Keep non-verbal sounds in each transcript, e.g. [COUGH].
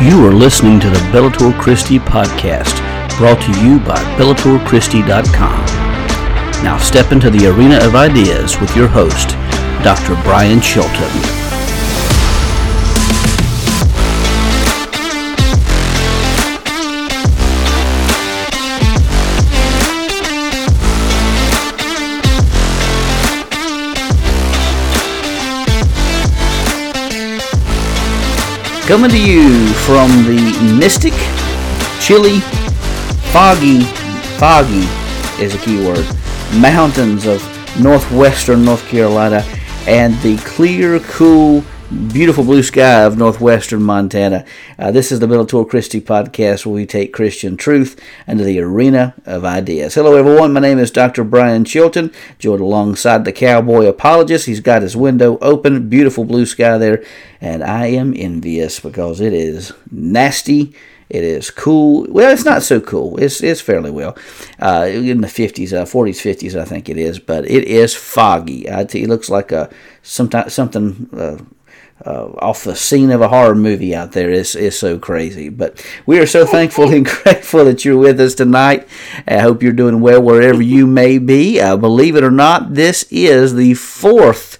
You are listening to the Bellator Christi podcast, brought to you by BellatorChristi.com. Now step into the arena of ideas with your host, Dr. Brian Chilton. Coming to you from the mystic, chilly, foggy, foggy is a key word, mountains of northwestern North Carolina and the clear, cool, beautiful blue sky of northwestern Montana. Uh, this is the Bellator Christi podcast where we take Christian truth into the arena of ideas. Hello, everyone. My name is Dr. Brian Chilton, joined alongside the cowboy apologist. He's got his window open, beautiful blue sky there, and I am envious because it is nasty. It is cool. Well, it's not so cool. It's it's fairly well uh, in the 50s, uh, 40s, 50s, I think it is. But it is foggy. It looks like a sometimes something uh, off the scene of a horror movie out there is is so crazy. But we are so thankful [LAUGHS] and grateful that you're with us tonight. I hope you're doing well wherever you may be. Uh, believe it or not, this is the fourth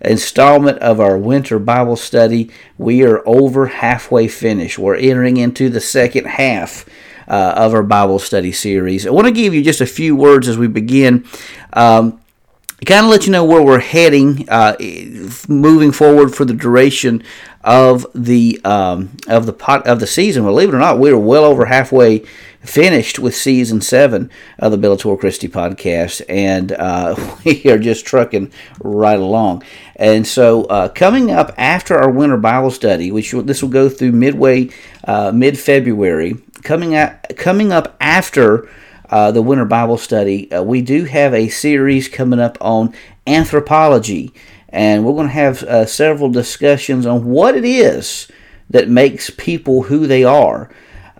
installment of our winter Bible study. We are over halfway finished. We're entering into the second half. Uh, of our Bible study series. I want to give you just a few words as we begin. Um, kind of let you know where we're heading, uh, moving forward for the duration of the um, of the pot of the season. Believe it or not, we are well over halfway finished with season seven of the Bellator Christi podcast, and uh, [LAUGHS] we are just trucking right along. And so, uh, coming up after our winter Bible study, which this will go through midway, uh, mid February, coming at, coming up after uh, the Winter Bible Study, uh, we do have a series coming up on anthropology, and we're going to have uh, several discussions on what it is that makes people who they are.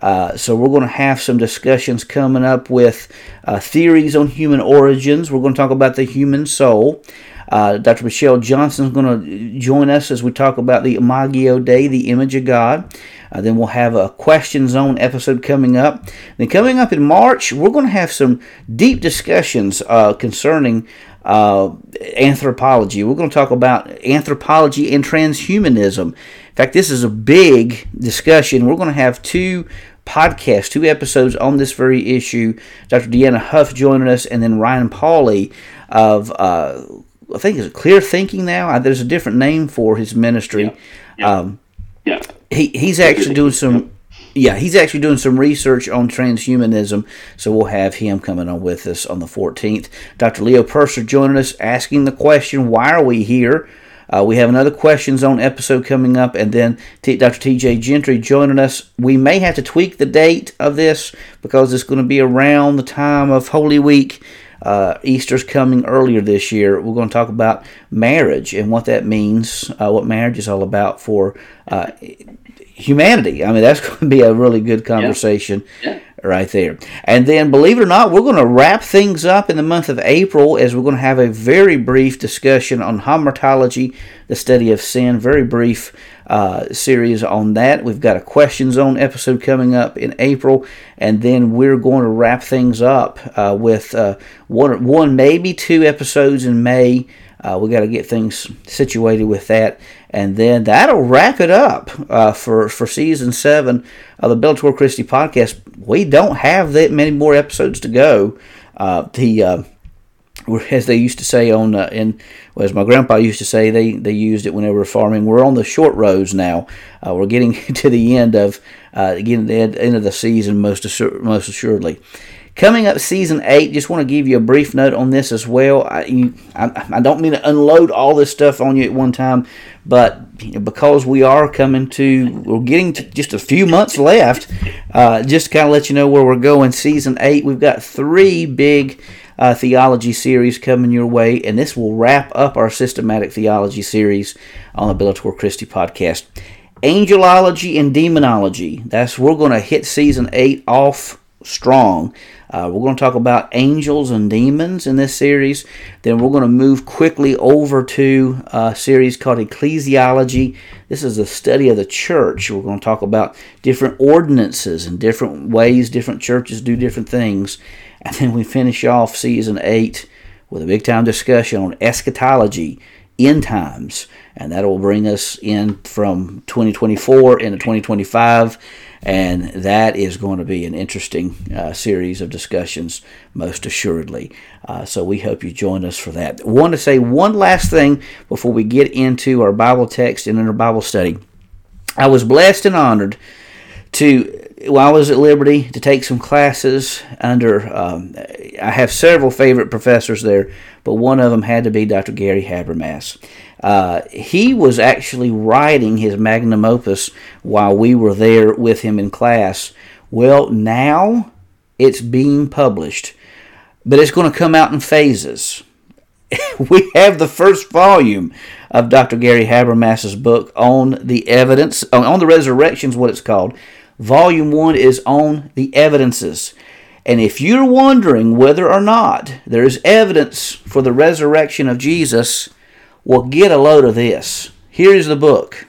Uh, so we're going to have some discussions coming up with uh, theories on human origins. We're going to talk about the human soul. Uh, Dr. Michelle Johnson is going to join us as we talk about the Imago Dei, the image of God. Uh, then we'll have a question zone episode coming up. Then coming up in March, we're going to have some deep discussions uh, concerning uh, anthropology. We're going to talk about anthropology and transhumanism. In fact, this is a big discussion. We're going to have two podcasts, two episodes on this very issue. Dr. Deanna Huff joining us, and then Ryan Pauly of uh, I think it's Clear Thinking now. There's a different name for his ministry. Yeah. Yeah. Um, yeah he he's actually doing some yeah he's actually doing some research on transhumanism so we'll have him coming on with us on the 14th dr leo percer joining us asking the question why are we here uh, we have another question zone episode coming up and then T- dr tj gentry joining us we may have to tweak the date of this because it's going to be around the time of holy week uh, Easter's coming earlier this year. We're going to talk about marriage and what that means, uh, what marriage is all about for uh, humanity. I mean, that's [LAUGHS] going to be a really good conversation yeah. Yeah. Right there. And then, believe it or not, we're going to wrap things up in the month of April as we're going to have a very brief discussion on hamartology, the study of sin. Very brief uh, series on that. We've got a question zone episode coming up in April, and then we're going to wrap things up uh, with uh, one, one, maybe two episodes in May. Uh, we got to get things situated with that, and then that'll wrap it up uh, for for season seven of the Bellator Christi podcast. We don't have that many more episodes to go. Uh, the uh, as they used to say on uh, in well, as my grandpa used to say, they they used it when they were farming. We're on the short roads now. Uh, we're getting [LAUGHS] to the end of uh, getting the end of the season most assur- most assuredly. Coming up season eight, just want to give you a brief note on this as well. I, you, I, I, don't mean to unload all this stuff on you at one time, but because we are coming to, we're getting to just a few months left, uh, just to kind of let you know where we're going. Season eight, we've got three big uh, theology series coming your way, and this will wrap up our systematic theology series on the Bellator Christi podcast. Angelology and demonology. That's we're going to hit season eight off strong. Uh, we're going to talk about angels and demons in this series. Then we're going to move quickly over to a series called Ecclesiology. This is a study of the church. We're going to talk about different ordinances and different ways different churches do different things. And then we finish off season 8 with a big time discussion on eschatology, end times. And that will bring us in from 2024 into 2025 and that is going to be an interesting uh, series of discussions, most assuredly. Uh, so we hope you join us for that. Want to say one last thing before we get into our Bible text and in our Bible study. I was blessed and honored to while I was at Liberty to take some classes under. Um, I have several favorite professors there, but one of them had to be Dr. Gary Habermas. Uh, he was actually writing his magnum opus while we were there with him in class. Well, now it's being published, but it's going to come out in phases. [LAUGHS] we have the first volume of Dr. Gary Habermas's book on the evidence, on the resurrections, what it's called. Volume 1 is on the evidences. And if you're wondering whether or not there is evidence for the resurrection of Jesus, well, get a load of this. Here's the book.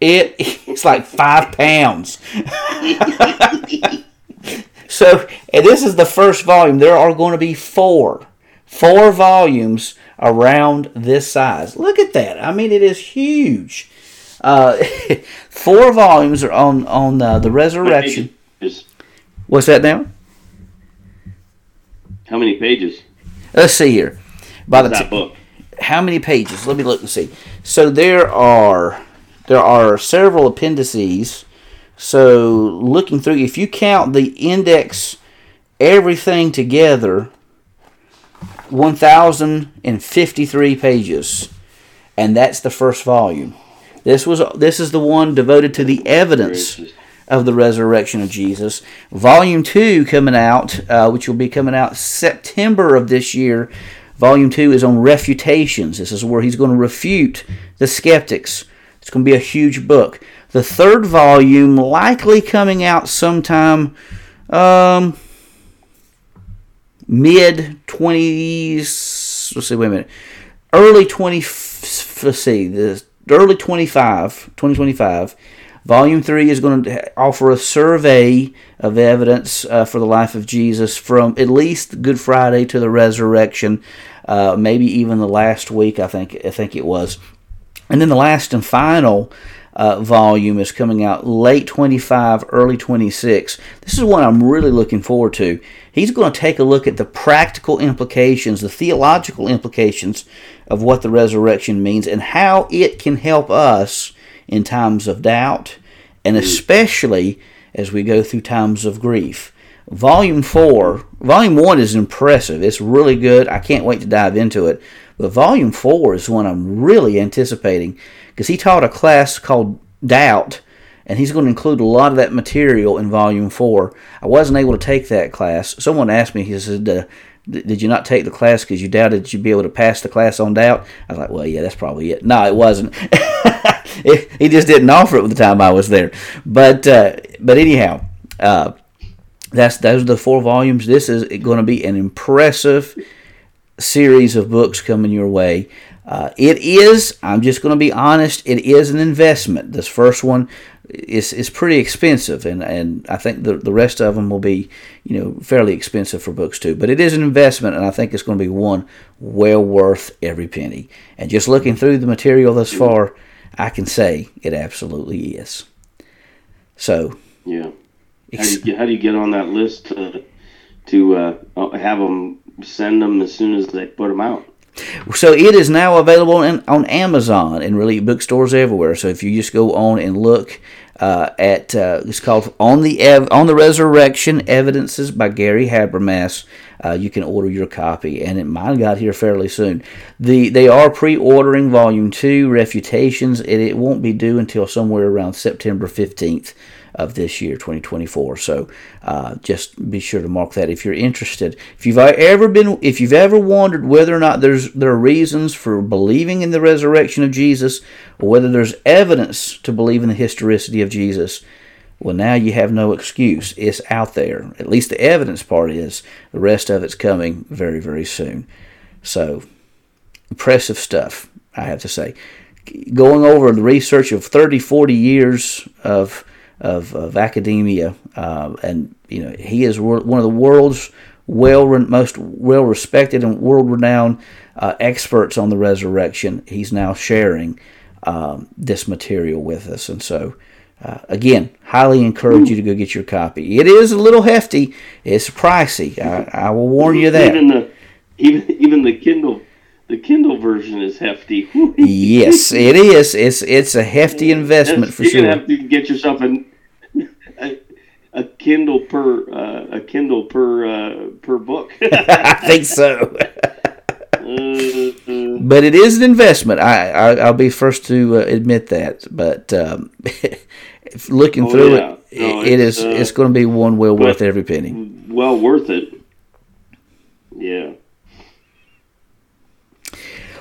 It, [LAUGHS] it's like five pounds. [LAUGHS] so, and this is the first volume. There are going to be four, four volumes around this size. Look at that. I mean, it is huge. Uh, [LAUGHS] four volumes are on on uh, the resurrection. What's that now? How many pages? Let's see here. By the that book. How many pages? Let me look and see. So there are there are several appendices. So looking through, if you count the index, everything together, 1,053 pages, and that's the first volume. This was this is the one devoted to the evidence of the resurrection of Jesus. Volume two coming out, uh, which will be coming out September of this year, Volume 2 is on refutations. This is where he's going to refute the skeptics. It's going to be a huge book. The third volume likely coming out sometime um, mid 20s. Let's see, wait a minute. Early 20, let's see, the early 25, 2025. Volume 3 is going to offer a survey of evidence uh, for the life of Jesus from at least Good Friday to the resurrection uh, maybe even the last week. I think I think it was, and then the last and final. Uh, volume is coming out late 25, early 26. This is one I'm really looking forward to. He's going to take a look at the practical implications, the theological implications of what the resurrection means, and how it can help us in times of doubt, and especially as we go through times of grief. Volume 4, Volume 1 is impressive. It's really good. I can't wait to dive into it. But Volume 4 is one I'm really anticipating because he taught a class called Doubt, and he's going to include a lot of that material in Volume 4. I wasn't able to take that class. Someone asked me, he said, uh, did you not take the class because you doubted you'd be able to pass the class on doubt? I was like, well, yeah, that's probably it. No, it wasn't. [LAUGHS] he just didn't offer it with the time I was there. But uh, but anyhow, uh, that's those are the four volumes. This is going to be an impressive series of books coming your way. Uh, it is. I'm just going to be honest. It is an investment. This first one is is pretty expensive, and, and I think the the rest of them will be you know fairly expensive for books too. But it is an investment, and I think it's going to be one well worth every penny. And just looking through the material thus far, I can say it absolutely is. So yeah. How do you get, how do you get on that list to, to uh, have them send them as soon as they put them out? So it is now available in, on Amazon and really bookstores everywhere. So if you just go on and look uh, at uh, it's called on the Ev- on the Resurrection Evidences by Gary Habermas. Uh, you can order your copy, and it mine got here fairly soon. The they are pre-ordering Volume Two Refutations, and it won't be due until somewhere around September fifteenth of this year, 2024. So uh, just be sure to mark that if you're interested. If you've ever been, if you've ever wondered whether or not there's there are reasons for believing in the resurrection of Jesus, or whether there's evidence to believe in the historicity of Jesus, Well, now you have no excuse. It's out there. At least the evidence part is. The rest of it's coming very, very soon. So, impressive stuff, I have to say. Going over the research of 30, 40 years of, of, of academia, uh, and you know, he is one of the world's well most well respected and world renowned uh, experts on the resurrection. He's now sharing um, this material with us, and so uh, again, highly encourage you to go get your copy. It is a little hefty. It's pricey. I, I will warn you that. Even the even even the Kindle the Kindle version is hefty. [LAUGHS] yes, it is. It's it's a hefty investment for You're sure. You have to get yourself a, a, a Kindle per uh, a Kindle per uh, per book. [LAUGHS] I think so. Mm-hmm. but it is an investment. I, I will be first to uh, admit that. But um, [LAUGHS] looking oh, through yeah. it, no, it is uh, it's going to be one well worth every penny. Well worth it. Yeah.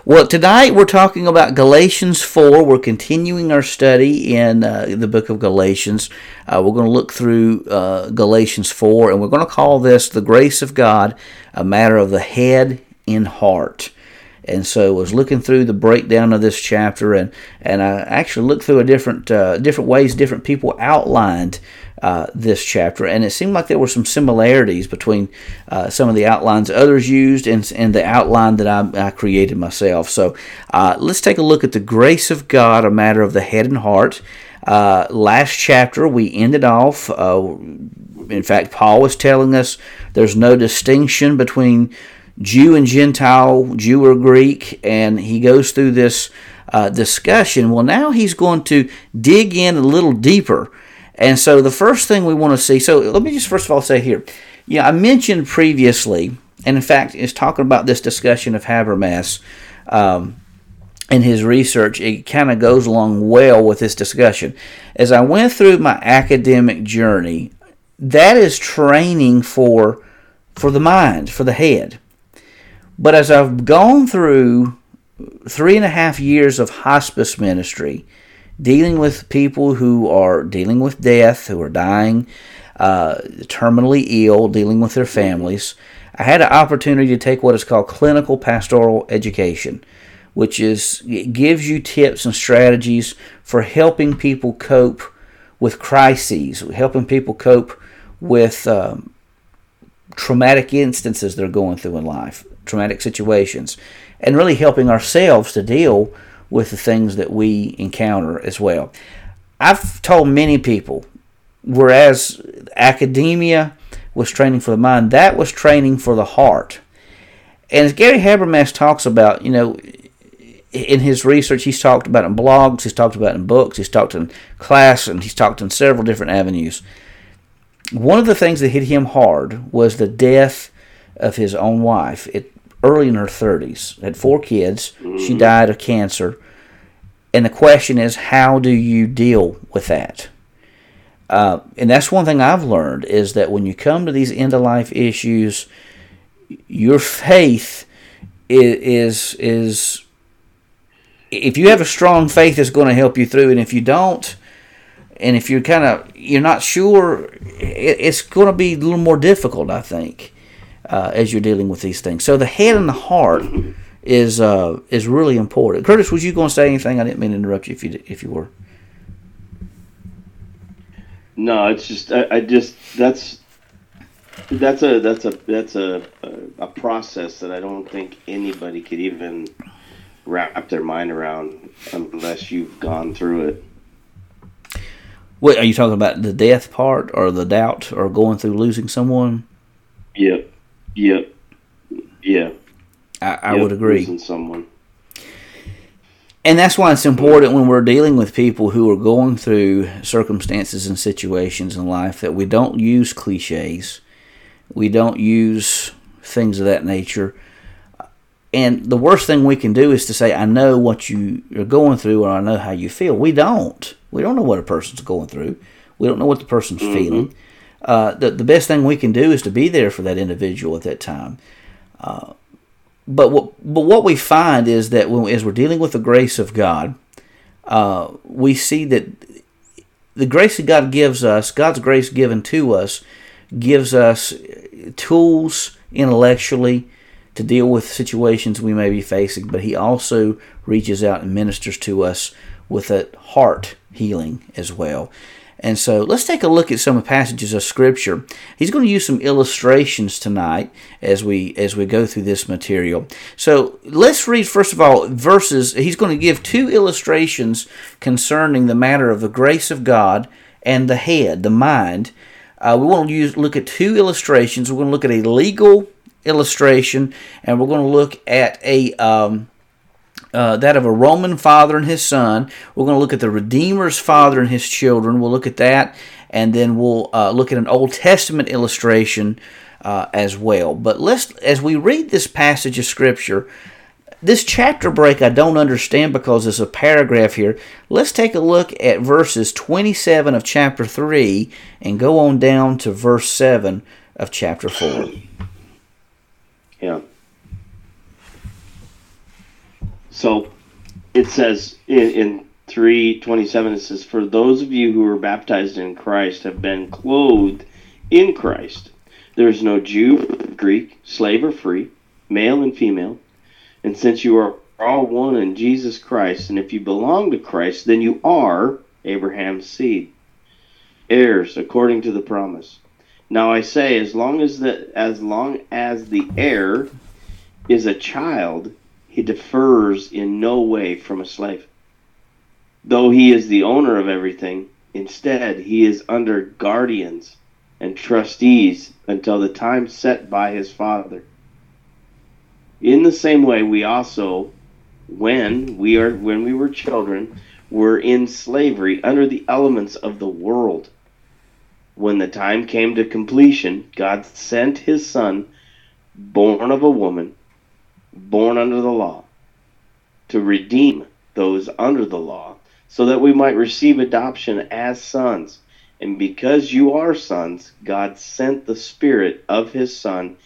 Well, tonight we're talking about Galatians 4. We're continuing our study in uh, the book of Galatians. Uh, we're going to look through uh, Galatians 4, and we're going to call this the grace of God, a matter of the head in heart. And so I was looking through the breakdown of this chapter, and, and I actually looked through a different uh, different ways different people outlined uh, this chapter, and it seemed like there were some similarities between uh, some of the outlines others used and, and the outline that I, I created myself. So uh, let's take a look at the grace of God, a matter of the head and heart. Uh, last chapter we ended off. Uh, in fact, Paul was telling us there's no distinction between Jew and Gentile, Jew or Greek, and he goes through this uh, discussion. Well, now he's going to dig in a little deeper. And so the first thing we want to see, so let me just first of all say here, yeah, I mentioned previously, and in fact, is talking about this discussion of Habermas um, in his research. It kind of goes along well with this discussion. As I went through my academic journey, that is training for for the mind, for the head. But as I've gone through three and a half years of hospice ministry, dealing with people who are dealing with death, who are dying, uh, terminally ill, dealing with their families, I had an opportunity to take what is called clinical pastoral education, which is it gives you tips and strategies for helping people cope with crises, helping people cope with um, traumatic instances they're going through in life, traumatic situations, and really helping ourselves to deal with the things that we encounter as well. I've told many people, whereas academia was training for the mind, that was training for the heart. And as Gary Habermas talks about, you know, in his research, he's talked about in blogs, he's talked about in books, he's talked in class, and he's talked in several different avenues. One of the things that hit him hard was the death of his own wife. It early in her 30s, had four kids. She mm-hmm. died of cancer. And the question is, how do you deal with that? Uh, and that's one thing I've learned is that when you come to these end of life issues, your faith is, is is if you have a strong faith, it's going to help you through. And if you don't, and if you're kind of you're not sure, it's going to be a little more difficult, I think uh, as you're dealing with these things. So the head and the heart is uh, is really important. Curtis, was you going to say anything? I didn't mean to interrupt you if you if you were. No, it's just I, I just that's that's a that's a that's a, a, a process that I don't think anybody could even wrap their mind around unless you've gone through it. What are you talking about? The death part, or the doubt, or going through losing someone? Yep. Yep. Yeah. I, I yep, would agree. Losing someone. And that's why it's important when we're dealing with people who are going through circumstances and situations in life that we don't use cliches. We don't use things of that nature. And the worst thing we can do is to say, I know what you are going through or I know how you feel. We don't. We don't know what a person's going through. We don't know what the person's mm-hmm. feeling uh, the, the best thing we can do is to be there for that individual at that time. Uh, but what but what we find is that when, as we're dealing with the grace of God, uh, we see that the grace that God gives us, God's grace given to us, gives us tools intellectually to deal with situations we may be facing, but He also reaches out and ministers to us with a heart healing as well. And so let's take a look at some passages of scripture. He's going to use some illustrations tonight as we as we go through this material. So let's read first of all verses. He's going to give two illustrations concerning the matter of the grace of God and the head, the mind. Uh, we want to use look at two illustrations. We're going to look at a legal illustration, and we're going to look at a um, uh, that of a Roman father and his son. We're going to look at the Redeemer's father and his children. We'll look at that, and then we'll uh, look at an Old Testament illustration uh, as well. But let's, as we read this passage of Scripture, this chapter break I don't understand because there's a paragraph here. Let's take a look at verses 27 of chapter 3 and go on down to verse 7 of chapter 4. Yeah. So it says in, in 327, it says, For those of you who are baptized in Christ have been clothed in Christ. There is no Jew, Greek, slave, or free, male and female. And since you are all one in Jesus Christ, and if you belong to Christ, then you are Abraham's seed, heirs according to the promise. Now I say, as long as the as long as the heir is a child, he differs in no way from a slave. Though he is the owner of everything, instead he is under guardians and trustees until the time set by his father. In the same way, we also, when we are when we were children, were in slavery under the elements of the world. When the time came to completion, God sent his son, born of a woman, born under the law, to redeem those under the law, so that we might receive adoption as sons. And because you are sons, God sent the Spirit of His Son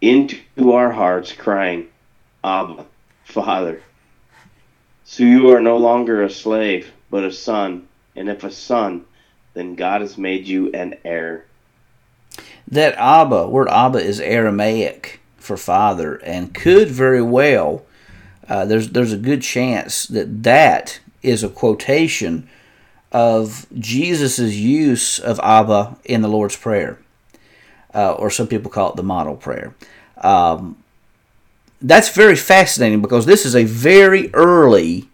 into our hearts, crying, Abba, Father. So you are no longer a slave, but a son. And if a son, then God has made you an heir. That Abba, word Abba is Aramaic for father, and could very well. Uh, there's there's a good chance that that is a quotation of Jesus' use of Abba in the Lord's Prayer, uh, or some people call it the model prayer. Um, that's very fascinating because this is a very early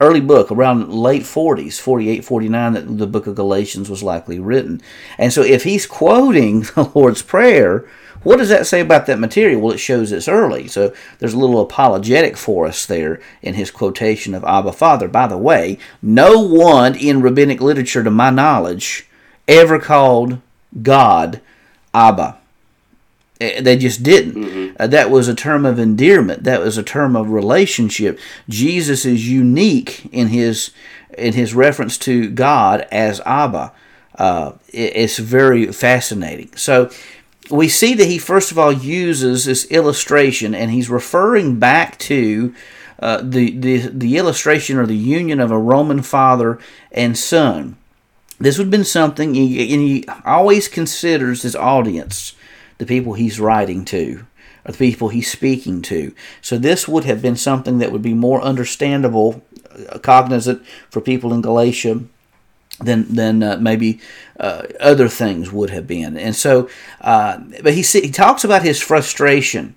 early book around late 40s 48 49 that the book of galatians was likely written and so if he's quoting [LAUGHS] the lord's prayer what does that say about that material? Well, it shows it's early. So there's a little apologetic for us there in his quotation of Abba Father. By the way, no one in rabbinic literature, to my knowledge, ever called God Abba. Eh, they just didn't. Mm-hmm. Uh, that was a term of endearment. That was a term of relationship. Jesus is unique in his in his reference to God as Abba. Uh, it, it's very fascinating. So we see that he first of all uses this illustration and he's referring back to uh, the, the, the illustration or the union of a Roman father and son. This would have been something, he, and he always considers his audience, the people he's writing to, or the people he's speaking to. So this would have been something that would be more understandable, uh, cognizant for people in Galatia than than uh, maybe uh, other things would have been. And so, uh, but he he talks about his frustration.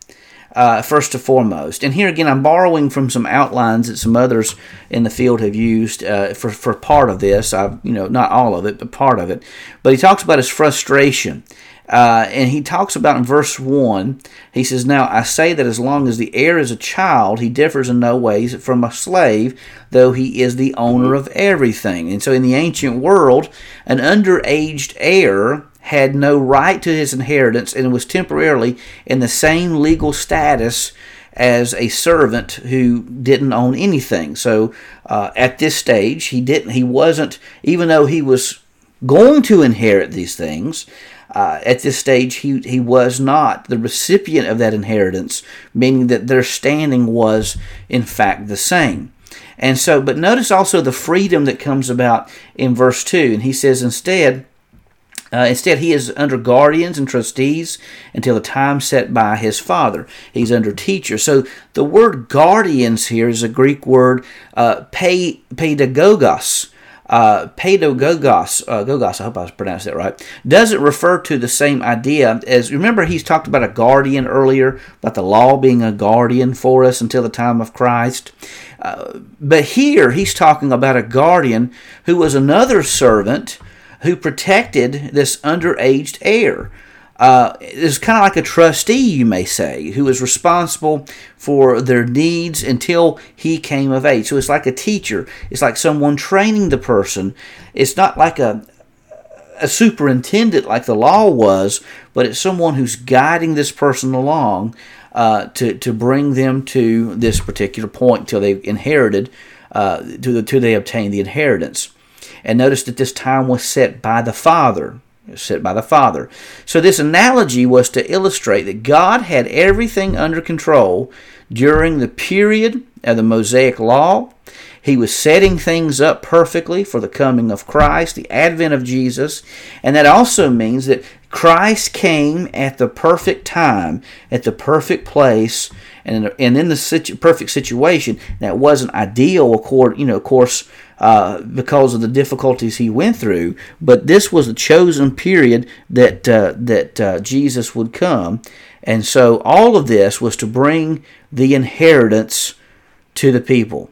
Uh, first and foremost, and here again, I'm borrowing from some outlines that some others in the field have used uh, for for part of this. I've you know not all of it, but part of it. But he talks about his frustration, uh, and he talks about in verse 1, he says, Now I say that as long as the heir is a child, he differs in no ways from a slave, though he is the owner of everything. And so in the ancient world, an underaged heir had no right to his inheritance and was temporarily in the same legal status as a servant who didn't own anything. So uh, at this stage, he didn't. He wasn't, even though he was going to inherit these things uh, at this stage, he, he was not the recipient of that inheritance, meaning that their standing was, in fact, the same. And so, but notice also the freedom that comes about in verse 2. And he says, instead, uh, instead, he is under guardians and trustees until the time set by his father. He's under teacher. So the word guardians here is a Greek word, uh, pedagogos. Uh, pedagogos, uh, gogos, I hope I pronounced that right, doesn't refer to the same idea as, remember he's talked about a guardian earlier, about the law being a guardian for us until the time of Christ. Uh, but here he's talking about a guardian who was another servant who protected this underaged heir. Uh, is kind of like a trustee, you may say, who is responsible for their needs until he came of age. So it's like a teacher. It's like someone training the person. It's not like a a superintendent like the law was, but it's someone who's guiding this person along uh, to to bring them to this particular point until they've inherited, uh, to the, till they obtain the inheritance. And notice that this time was set by the Father. Set by the Father. So this analogy was to illustrate that God had everything under control during the period of the Mosaic Law. He was setting things up perfectly for the coming of Christ, the advent of Jesus, and that also means that Christ came at the perfect time, at the perfect place, and in, and in the situ- perfect situation. That wasn't ideal, you know, of course, uh, because of the difficulties he went through. But this was the chosen period that uh, that uh, Jesus would come, and so all of this was to bring the inheritance to the people.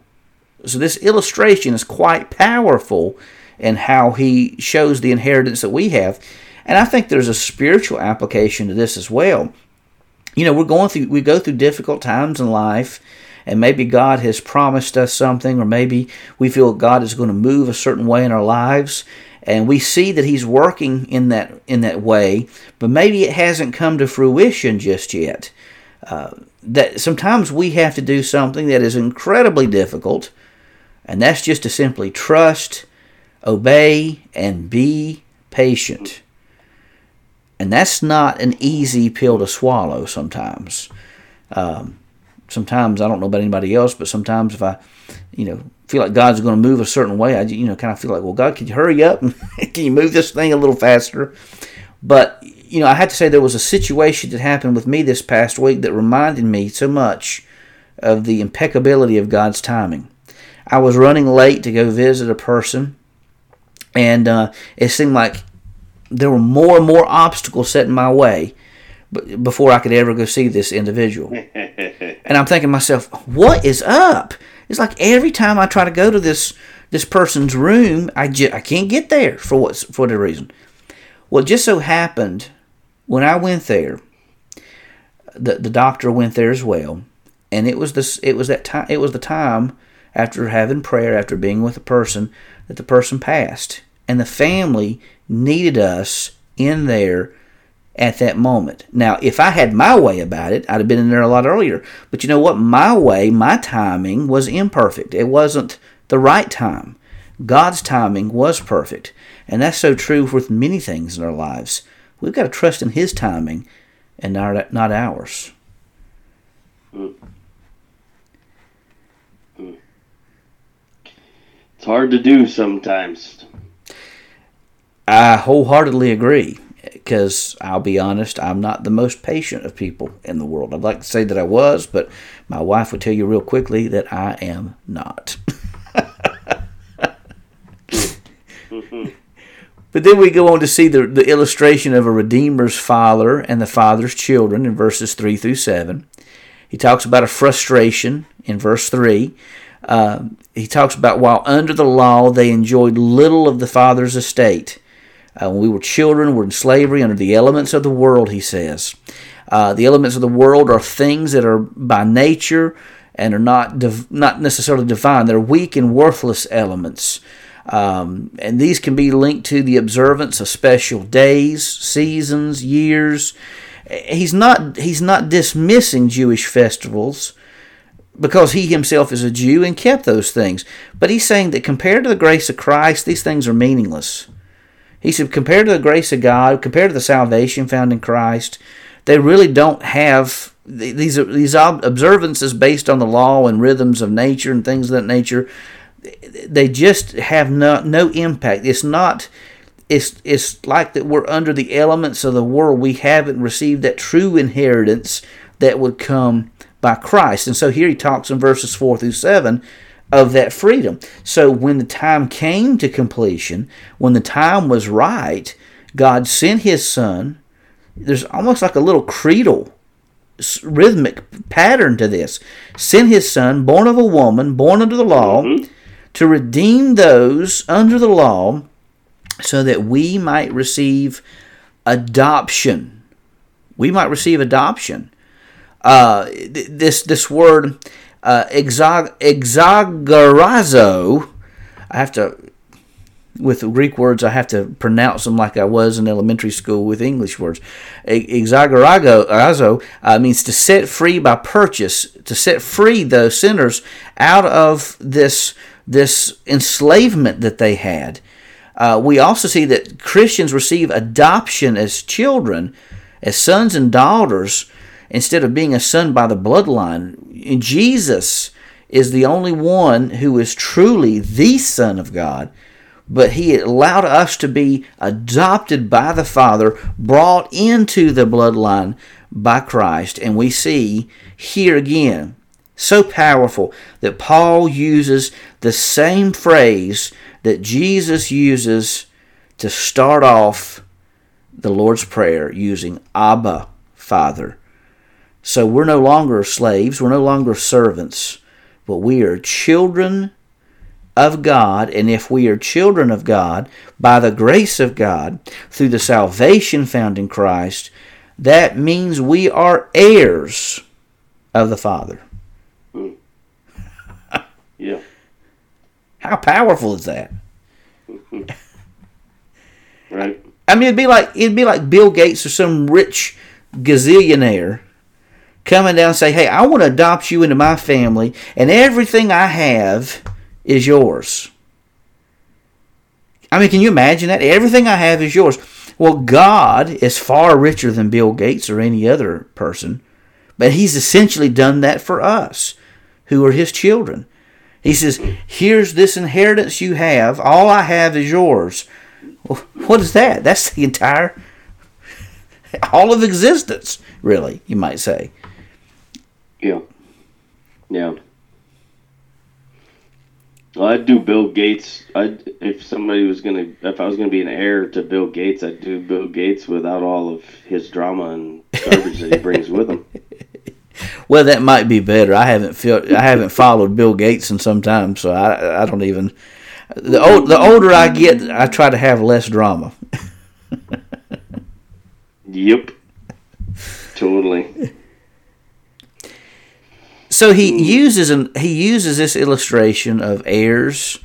So this illustration is quite powerful in how he shows the inheritance that we have. And I think there's a spiritual application to this as well. You know, we're going through we go through difficult times in life and maybe God has promised us something, or maybe we feel God is going to move a certain way in our lives, and we see that He's working in that in that way, but maybe it hasn't come to fruition just yet. Uh, that sometimes we have to do something that is incredibly difficult, and that's just to simply trust, obey, and be patient. And that's not an easy pill to swallow sometimes. Um, sometimes I don't know about anybody else, but sometimes if I, you know, feel like God's going to move a certain way, I, you know, kind of feel like, well, God, can you hurry up? [LAUGHS] can you move this thing a little faster? But, you know, I had to say there was a situation that happened with me this past week that reminded me so much of the impeccability of God's timing. I was running late to go visit a person, and uh, it seemed like there were more and more obstacles set in my way before I could ever go see this individual. [LAUGHS] and I'm thinking to myself, what is up? It's like every time I try to go to this this person's room, I just, I can't get there for what for the reason. Well, it just so happened when I went there, the the doctor went there as well, and it was this it was that time it was the time after having prayer after being with a person that the person passed, and the family needed us in there at that moment. Now, if I had my way about it, I'd have been in there a lot earlier. But you know what? My way, my timing was imperfect. It wasn't the right time. God's timing was perfect. And that's so true with many things in our lives. We've got to trust in His timing and not, not ours. It's hard to do sometimes. I wholeheartedly agree because I'll be honest, I'm not the most patient of people in the world. I'd like to say that I was, but my wife would tell you real quickly that I am not. [LAUGHS] but then we go on to see the, the illustration of a Redeemer's father and the father's children in verses 3 through 7. He talks about a frustration in verse 3. Uh, he talks about while under the law they enjoyed little of the father's estate uh, when we were children, we're in slavery under the elements of the world, he says. Uh, the elements of the world are things that are by nature and are not div- not necessarily divine. They're weak and worthless elements. Um, and these can be linked to the observance of special days, seasons, years. He's not he's not dismissing Jewish festivals because he himself is a Jew and kept those things. But he's saying that compared to the grace of Christ, these things are meaningless. He said, compared to the grace of God, compared to the salvation found in Christ, they really don't have these these observances based on the law and rhythms of nature and things of that nature. They just have no no impact. It's not. It's it's like that we're under the elements of the world. We haven't received that true inheritance that would come by Christ. And so here he talks in verses four through seven of that freedom. So when the time came to completion, when the time was right, God sent his son. There's almost like a little creedal rhythmic pattern to this. Sent his son, born of a woman, born under the law, mm-hmm. to redeem those under the law so that we might receive adoption. We might receive adoption. Uh, this this word uh, exagorizo, I have to with Greek words, I have to pronounce them like I was in elementary school with English words. Exagorazo uh, means to set free by purchase, to set free those sinners out of this this enslavement that they had. Uh, we also see that Christians receive adoption as children, as sons and daughters, instead of being a son by the bloodline. Jesus is the only one who is truly the Son of God but he allowed us to be adopted by the Father, brought into the bloodline by Christ. And we see here again, so powerful that Paul uses the same phrase that Jesus uses to start off the Lord's Prayer using Abba, Father. So we're no longer slaves, we're no longer servants, but we are children of God, and if we are children of God by the grace of God through the salvation found in Christ, that means we are heirs of the Father. Mm. yeah. How powerful is that? right. I mean, it'd be like it'd be like Bill Gates or some rich gazillionaire coming down and say, "Hey, I want to adopt you into my family, and everything I have." is yours. I mean, can you imagine that? Everything I have is yours. Well, God is far richer than Bill Gates or any other person, but He's essentially done that for us who are His children. He says, Here's this inheritance you have. All I have is yours. Well, what is that? That's the entire, all of existence, really, you might say. Yeah. Yeah. Well, I'd do Bill Gates. I if somebody was gonna, if I was gonna be an heir to Bill Gates, I'd do Bill Gates without all of his drama and garbage that he brings with him. [LAUGHS] Well, that might be better. I haven't felt, I haven't followed Bill Gates in some time, so I, I don't even. The old, the older I get, I try to have less drama. [LAUGHS] yep. Totally so he uses an he uses this illustration of heirs,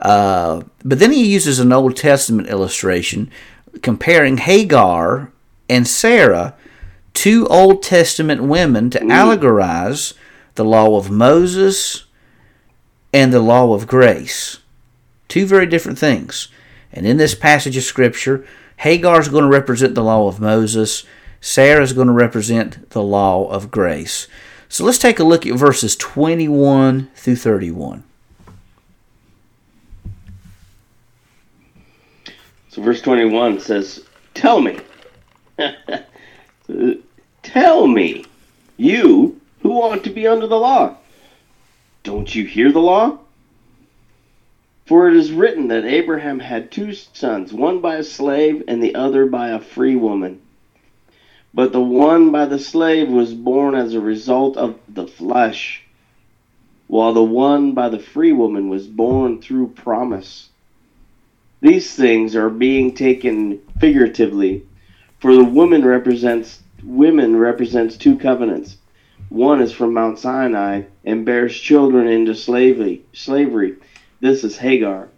uh, but then he uses an Old Testament illustration comparing Hagar and Sarah, two Old Testament women, to allegorize the law of Moses and the law of grace. Two very different things. And in this passage of Scripture, Hagar is going to represent the law of Moses. Sarah is going to represent the law of grace. So let's take a look at verses 21 through 31. So, verse 21 says, Tell me, [LAUGHS] tell me, you who want to be under the law, don't you hear the law? For it is written that Abraham had two sons, one by a slave and the other by a free woman. But the one by the slave was born as a result of the flesh, while the one by the free woman was born through promise. These things are being taken figuratively, for the woman represents women represents two covenants. One is from Mount Sinai and bears children into slavery. Slavery. This is Hagar.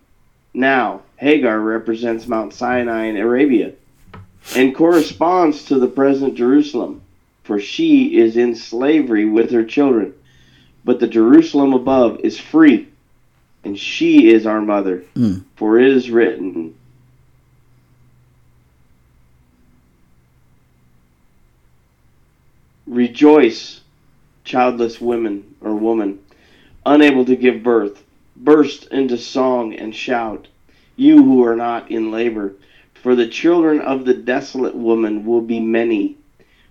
Now, Hagar represents Mount Sinai in Arabia and corresponds to the present Jerusalem, for she is in slavery with her children. But the Jerusalem above is free, and she is our mother. Mm. For it is written, Rejoice, childless women or woman, unable to give birth. Burst into song and shout, you who are not in labor. For the children of the desolate woman will be many,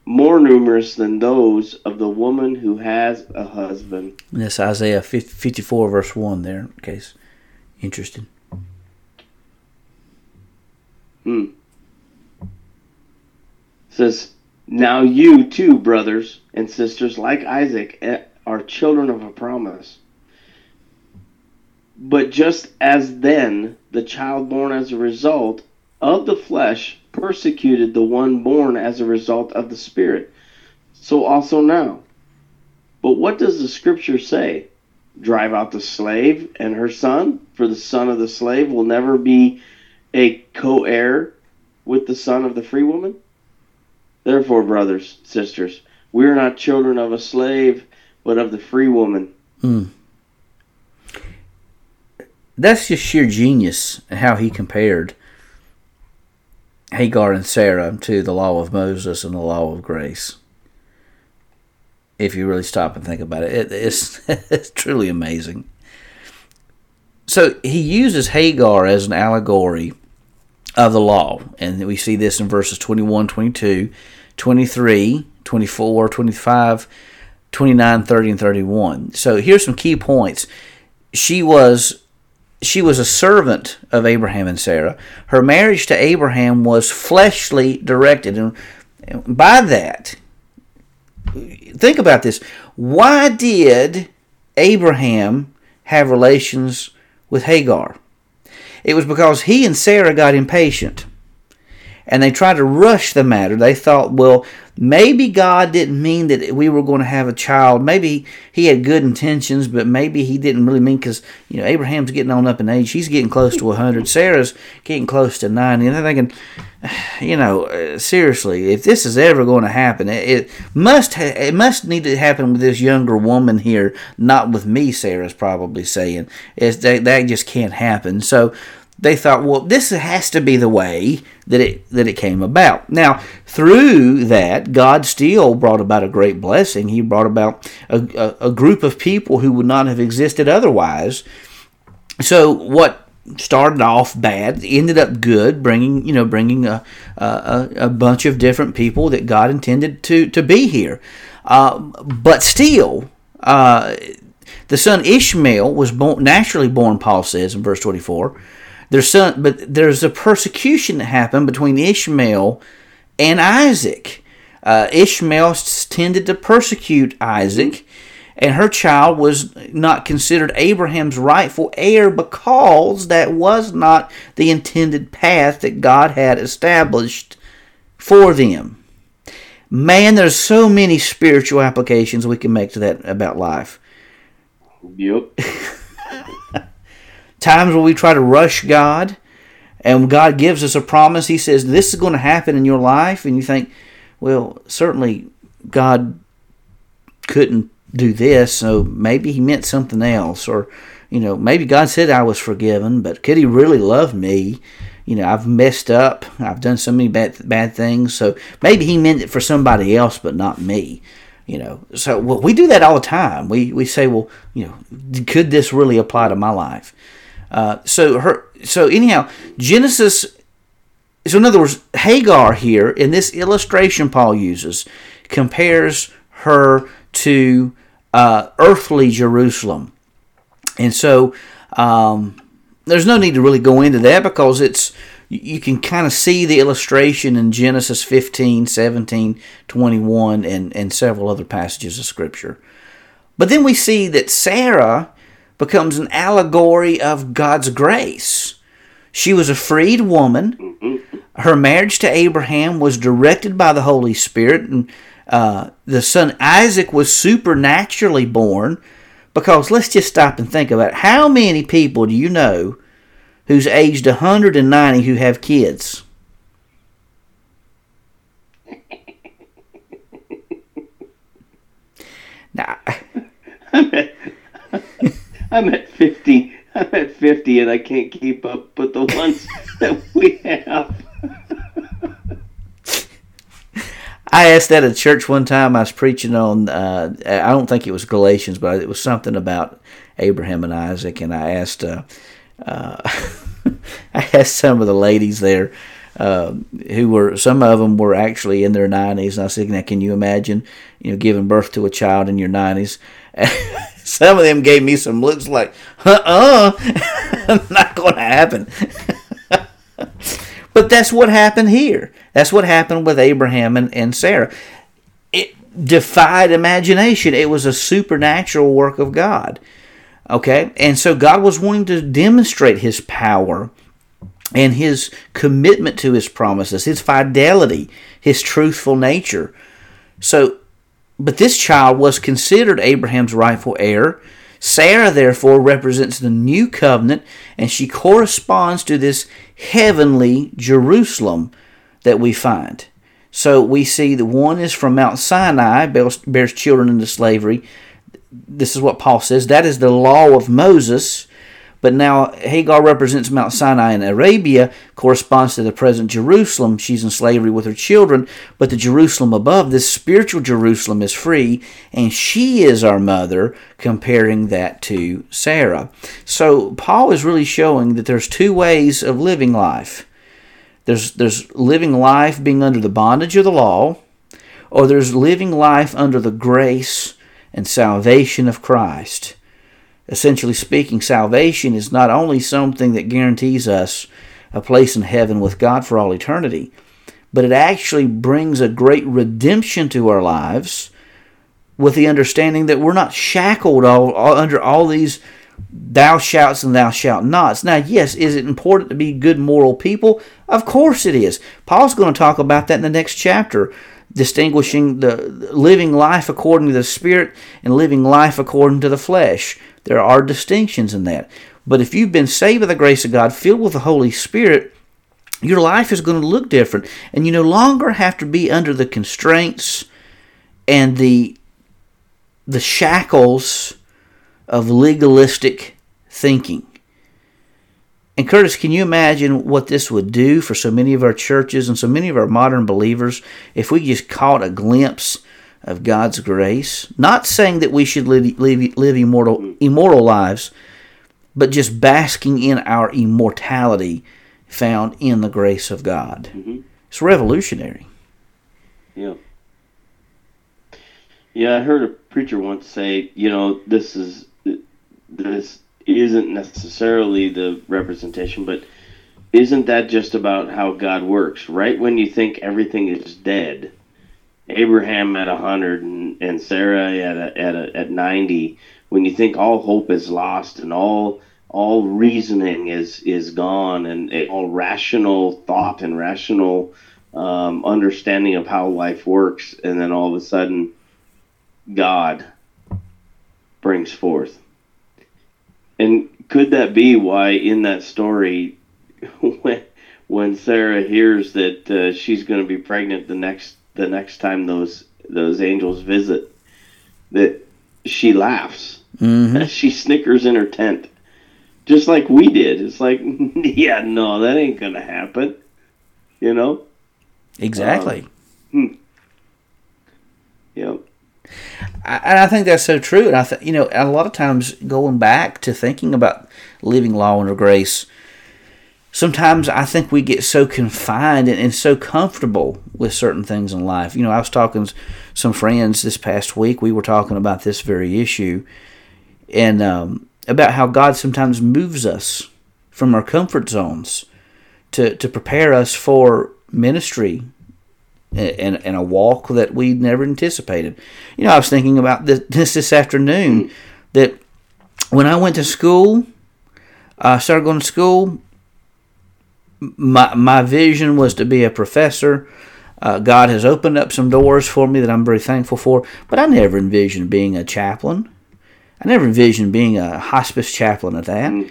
more numerous than those of the woman who has a husband. That's Isaiah 54, verse 1 there, in case interested. Hmm. says, Now you too, brothers and sisters, like Isaac, eh, are children of a promise. But just as then the child born as a result of the flesh persecuted the one born as a result of the Spirit, so also now. But what does the scripture say? Drive out the slave and her son, for the son of the slave will never be a co heir with the son of the free woman? Therefore, brothers, sisters, we are not children of a slave, but of the free woman. Mm. That's just sheer genius how he compared Hagar and Sarah to the law of Moses and the law of grace. If you really stop and think about it, it it's, [LAUGHS] it's truly amazing. So he uses Hagar as an allegory of the law, and we see this in verses 21, 22, 23, 24, 25, 29, 30, and 31. So here's some key points. She was she was a servant of Abraham and Sarah. Her marriage to Abraham was fleshly directed. And by that, think about this. Why did Abraham have relations with Hagar? It was because he and Sarah got impatient and they tried to rush the matter. They thought, well, maybe God didn't mean that we were going to have a child. Maybe he had good intentions, but maybe he didn't really mean because, you know, Abraham's getting on up in age. He's getting close to 100. Sarah's getting close to 90. And they're thinking, [SIGHS] you know, uh, seriously, if this is ever going to happen, it, it must ha- it must need to happen with this younger woman here, not with me, Sarah's probably saying. It's, that, that just can't happen. So they thought, well, this has to be the way that it that it came about. Now, through that, God still brought about a great blessing. He brought about a, a, a group of people who would not have existed otherwise. So, what started off bad ended up good, bringing you know bringing a a, a bunch of different people that God intended to to be here. Uh, but still, uh, the son Ishmael was born, naturally born. Paul says in verse twenty four there's some, but there's a persecution that happened between Ishmael and Isaac. Uh, Ishmael tended to persecute Isaac, and her child was not considered Abraham's rightful heir because that was not the intended path that God had established for them. Man, there's so many spiritual applications we can make to that about life. Yep. [LAUGHS] times when we try to rush God and God gives us a promise, He says, This is going to happen in your life. And you think, well, certainly God couldn't do this, so maybe He meant something else. Or, you know, maybe God said I was forgiven, but could He really love me? You know, I've messed up. I've done so many bad, bad things. So maybe He meant it for somebody else, but not me you know so well, we do that all the time we we say well you know could this really apply to my life uh, so her so anyhow Genesis so in other words Hagar here in this illustration Paul uses compares her to uh, earthly Jerusalem and so um, there's no need to really go into that because it's you can kind of see the illustration in Genesis 15, 17, 21, and, and several other passages of Scripture. But then we see that Sarah becomes an allegory of God's grace. She was a freed woman. Her marriage to Abraham was directed by the Holy Spirit, and uh, the son Isaac was supernaturally born. Because let's just stop and think about it. how many people do you know who's aged 190 who have kids? [LAUGHS] now, I'm at 50. I'm at 50 and I can't keep up with the ones [LAUGHS] that we have. [LAUGHS] I asked that at church one time. I was preaching on, uh, I don't think it was Galatians, but it was something about Abraham and Isaac. And I asked, uh, uh, [LAUGHS] I asked some of the ladies there, uh, who were some of them were actually in their 90s, and I said, "Now, can you imagine, you know, giving birth to a child in your 90s?" [LAUGHS] some of them gave me some looks like, "Uh-uh, [LAUGHS] not going to happen." [LAUGHS] but that's what happened here. That's what happened with Abraham and, and Sarah. It defied imagination. It was a supernatural work of God. Okay, and so God was wanting to demonstrate His power and his commitment to his promises, his fidelity, his truthful nature. So, but this child was considered Abraham's rightful heir. Sarah, therefore, represents the new covenant, and she corresponds to this heavenly Jerusalem that we find. So we see the one is from Mount Sinai, bears children into slavery. This is what Paul says. That is the law of Moses but now Hagar represents Mount Sinai in Arabia, corresponds to the present Jerusalem. She's in slavery with her children, but the Jerusalem above, this spiritual Jerusalem, is free, and she is our mother, comparing that to Sarah. So Paul is really showing that there's two ways of living life. There's, there's living life being under the bondage of the law, or there's living life under the grace and salvation of Christ essentially speaking, salvation is not only something that guarantees us a place in heaven with God for all eternity, but it actually brings a great redemption to our lives with the understanding that we're not shackled all, all, under all these thou shalt and thou shalt nots. Now, yes, is it important to be good moral people? Of course it is. Paul's going to talk about that in the next chapter, distinguishing the living life according to the Spirit and living life according to the flesh. There are distinctions in that. But if you've been saved by the grace of God, filled with the Holy Spirit, your life is going to look different. And you no longer have to be under the constraints and the the shackles of legalistic thinking. And Curtis, can you imagine what this would do for so many of our churches and so many of our modern believers if we just caught a glimpse of God's grace. Not saying that we should live, live, live immortal, immortal lives, but just basking in our immortality found in the grace of God. Mm-hmm. It's revolutionary. Yeah. Yeah, I heard a preacher once say, you know, this is this isn't necessarily the representation, but isn't that just about how God works? Right when you think everything is dead, Abraham at 100 and, and Sarah at a, at a, at 90 when you think all hope is lost and all all reasoning is is gone and all rational thought and rational um, understanding of how life works and then all of a sudden God brings forth. And could that be why in that story [LAUGHS] when when Sarah hears that uh, she's going to be pregnant the next the next time those those angels visit that she laughs. Mm-hmm. [LAUGHS] She snickers in her tent. Just like we did. It's like, [LAUGHS] yeah, no, that ain't going to happen. You know? Exactly. Um, hmm. Yep. and I think that's so true. And I think, you know, a lot of times going back to thinking about living law under grace, sometimes I think we get so confined and, and, so comfortable with certain things in life. You know, I was talking to some friends this past week. We were talking about this very issue and um, about how God sometimes moves us from our comfort zones to, to prepare us for ministry and, and a walk that we never anticipated. You know, I was thinking about this this, this afternoon that when I went to school, I started going to school my my vision was to be a professor. Uh, God has opened up some doors for me that I'm very thankful for, but I never envisioned being a chaplain. I never envisioned being a hospice chaplain at that.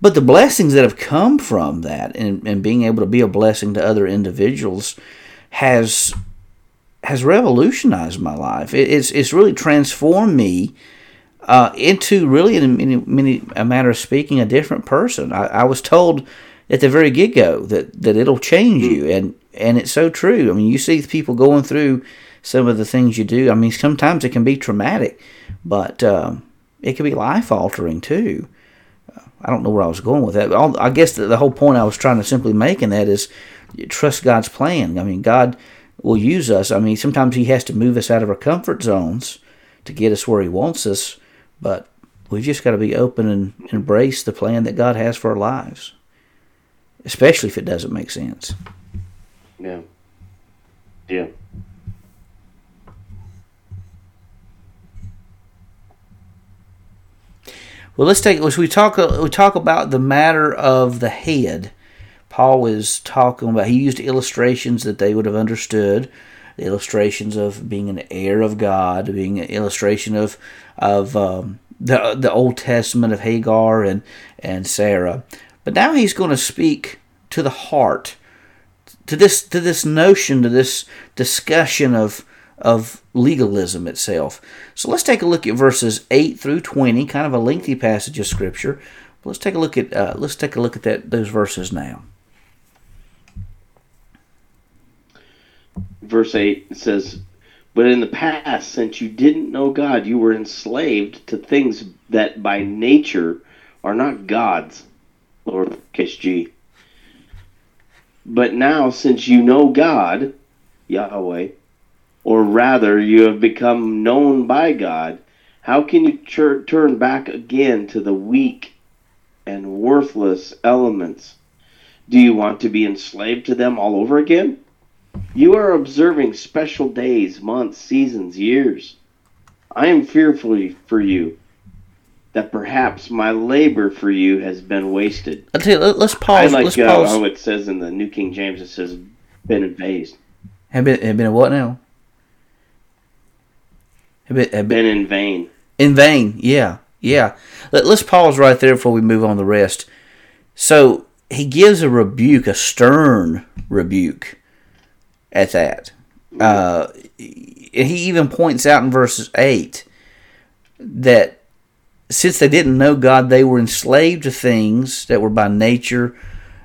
But the blessings that have come from that and, and being able to be a blessing to other individuals has has revolutionized my life. It, it's it's really transformed me uh, into really, in, in, in, a matter of speaking, a different person. I, I was told at the very get go that, that it'll change you. And and it's so true. I mean, you see people going through some of the things you do. I mean, sometimes it can be traumatic, but um, it can be life altering too. I don't know where I was going with that. I guess the, the whole point I was trying to simply make in that is trust God's plan. I mean, God will use us. I mean, sometimes He has to move us out of our comfort zones to get us where He wants us, but we've just got to be open and embrace the plan that God has for our lives, especially if it doesn't make sense. Yeah. Yeah. Well, let's take as we talk we talk about the matter of the head. Paul is talking about he used illustrations that they would have understood, the illustrations of being an heir of God, being an illustration of of um, the the Old Testament of Hagar and and Sarah. But now he's going to speak to the heart, to this to this notion, to this discussion of of legalism itself. So let's take a look at verses 8 through 20, kind of a lengthy passage of scripture. But let's take a look at uh, let's take a look at that those verses now. Verse 8 says, "But in the past, since you didn't know God, you were enslaved to things that by nature are not God's." Lowercase g. But now, since you know God, Yahweh, or rather you have become known by God, how can you tur- turn back again to the weak and worthless elements? Do you want to be enslaved to them all over again? You are observing special days, months, seasons, years. I am fearful for you that perhaps my labor for you has been wasted. I'll tell you, let's pause. I like let's uh, pause. how it says in the New King James, it says, been invaded. Have been, have been a what now? Have been, have been Been in vain. in vain. Yeah, yeah. Let, let's pause right there before we move on the rest. So he gives a rebuke, a stern rebuke at that. Uh, he even points out in verses 8 that since they didn't know God, they were enslaved to things that were by nature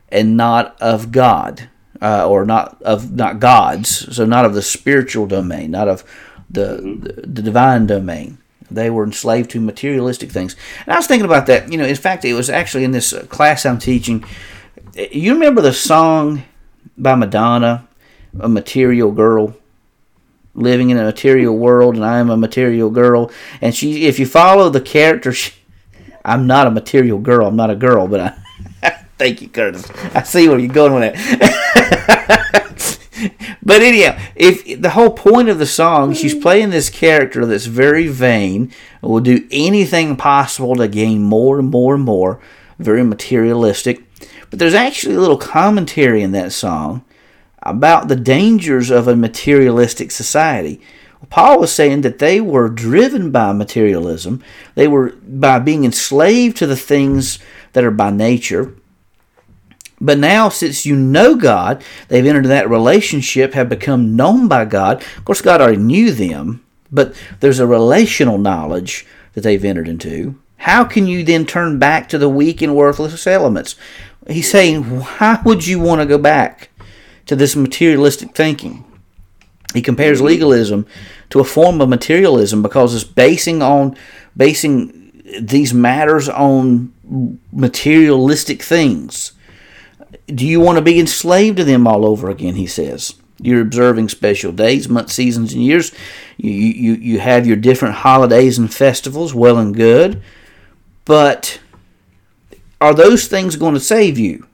and not of God, uh, or not of not God's, so not of the spiritual domain, not of the, the, the divine domain. They were enslaved to materialistic things. And I was thinking about that. You know, in fact, it was actually in this uh, class I'm teaching. You remember the song by Madonna, "A Material Girl"? Living in a material world and I am a material girl. And she, if you follow the character, she, I'm not a material girl. I'm not a girl, but I, [LAUGHS] thank you, Curtis. I see where you're going with that. [LAUGHS] but anyhow, if the whole point of the song, she's mm-hmm. playing this character that's very vain, will do anything possible to gain more and more and more, very materialistic. But there's actually a little commentary in that song about the dangers of a materialistic society. Paul was saying that they were driven by materialism, they were by being enslaved to the things that are by nature. But now, since you know God, they've entered that relationship, have become known by God. Of course, God already knew them, but there's a relational knowledge that they've entered into. How can you then turn back to the weak and worthless elements? He's saying, why would you want to go back? To this materialistic thinking. He compares legalism to a form of materialism because it's basing on basing these matters on materialistic things. Do you want to be enslaved to them all over again? He says. You're observing special days, months, seasons, and years. You, you, you have your different holidays and festivals, well and good. But are those things going to save you?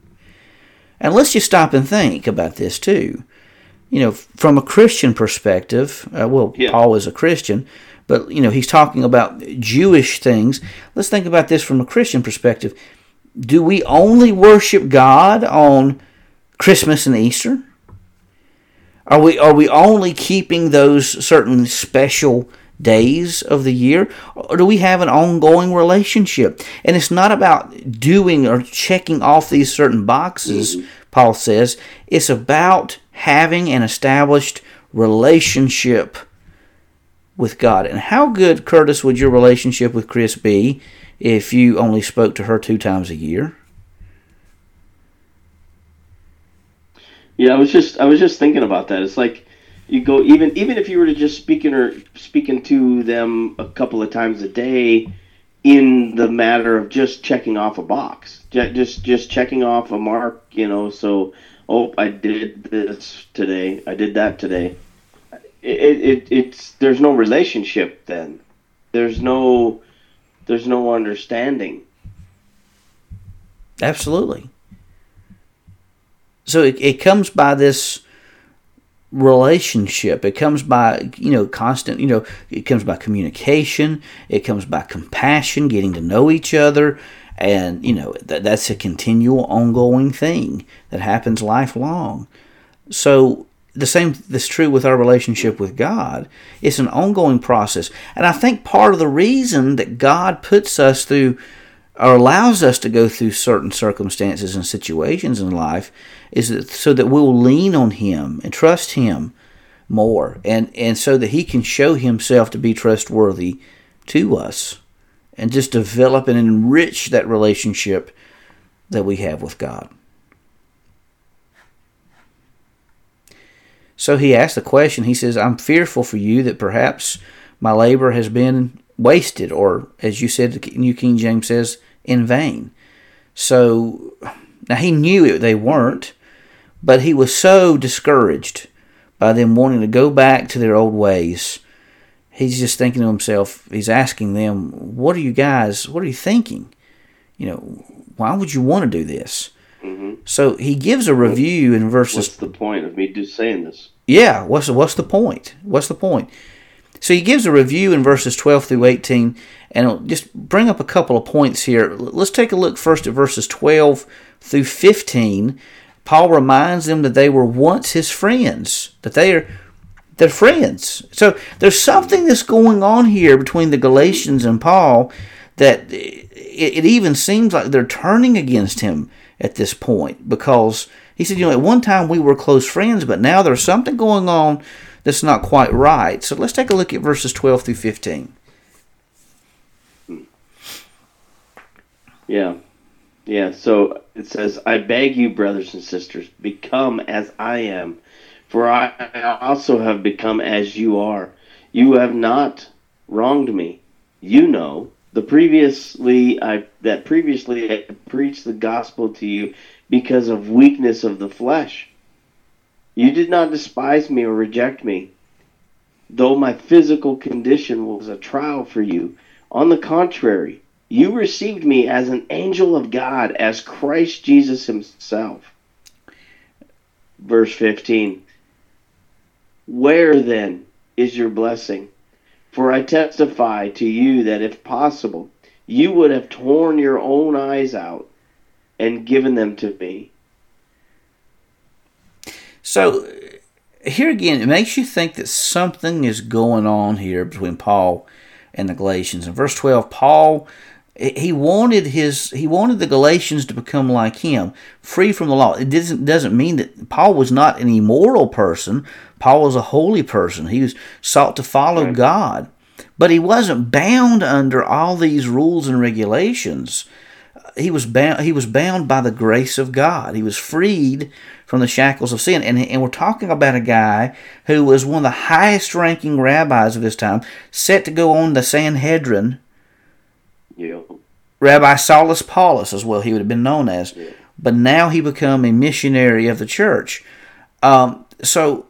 And let's just stop and think about this too. You know, from a Christian perspective, uh, well, Yeah. Paul is a Christian, but you know, he's talking about Jewish things. Let's think about this from a Christian perspective. Do we only worship God on Christmas and Easter? Are we are we only keeping those certain special days of the year or do we have an ongoing relationship? And it's not about doing or checking off these certain boxes mm-hmm. paul says. It's about having an established relationship with god. And how good curtis would your relationship with chris be if you only spoke to her two times a year? Yeah, I was just I was just thinking about that. It's like you go even even if you were to just speaking or speaking to them a couple of times a day in the matter of just checking off a box just just checking off a mark you know so oh i did this today i did that today. It, it it's there's no relationship then. There's no there's no understanding. Absolutely. So it, it comes by this relationship. It comes by, you know, constant, you know, it comes by communication. It comes by compassion, getting to know each other. And, you know, that, that's a continual, ongoing thing that happens lifelong. So the same is true with our relationship with God. It's an ongoing process. And I think part of the reason that God puts us through or allows us to go through certain circumstances and situations in life is that so that we'll lean on him and trust him more and and so that he can show himself to be trustworthy to us and just develop and enrich that relationship that we have with God. So he asked the question, he says, I'm fearful for you that perhaps my labor has been wasted, or as you said, the New King James says, in vain. So now he knew it, they weren't, but he was so discouraged by them wanting to go back to their old ways. He's just thinking to himself, he's asking them, What are you guys, what are you thinking? You know, why would you want to do this? Mm-hmm. So he gives a review in verses. What's the point of me just saying this? Yeah, what's what's the point? What's the point? So he gives a review in verses 12 through 18, and I'll just bring up a couple of points here. Let's take a look first at verses 12 through 15. Paul reminds them that they were once his friends, that they are they're friends. So there's something that's going on here between the Galatians and Paul that it, it even seems like they're turning against him at this point because he said, you know, at one time we were close friends, but now there's something going on that's not quite right. So let's take a look at verses 12 through 15. Yeah. Yeah. So it says, I beg you, brothers and sisters, become as I am, for I also have become as you are. You have not wronged me. You know the previously I that previously I preached the gospel to you because of weakness of the flesh you did not despise me or reject me, though my physical condition was a trial for you. On the contrary, you received me as an angel of God, as Christ Jesus himself. Verse 15 Where then is your blessing? For I testify to you that if possible, you would have torn your own eyes out and given them to me. So oh. here again, it makes you think that something is going on here between Paul and the Galatians. In verse 12, Paul he wanted his he wanted the Galatians to become like him, free from the law. It doesn't doesn't mean that Paul was not an immoral person. Paul was a holy person. He was sought to follow right. God, but he wasn't bound under all these rules and regulations. He was bound. He was bound by the grace of God. He was freed from the shackles of sin. And, and we're talking about a guy who was one of the highest ranking rabbis of his time, set to go on the Sanhedrin. Yeah. Rabbi Saulus Paulus, as well, he would have been known as. Yeah. But now he become a missionary of the church. Um, so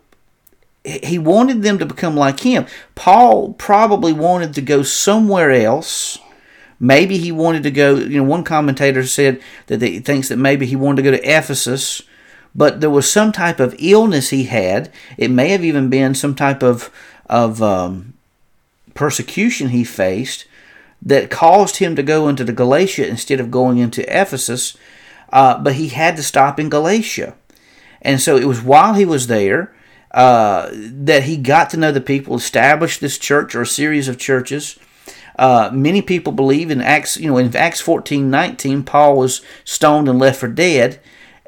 he wanted them to become like him. Paul probably wanted to go somewhere else. Maybe he wanted to go, you know, one commentator said that he thinks that maybe he wanted to go to Ephesus but there was some type of illness he had. It may have even been some type of of um, persecution he faced that caused him to go into the Galatia instead of going into Ephesus. Uh, but he had to stop in Galatia, and so it was while he was there uh, that he got to know the people, established this church or a series of churches. Uh, many people believe in Acts, you know, in Acts 14, 19, Paul was stoned and left for dead.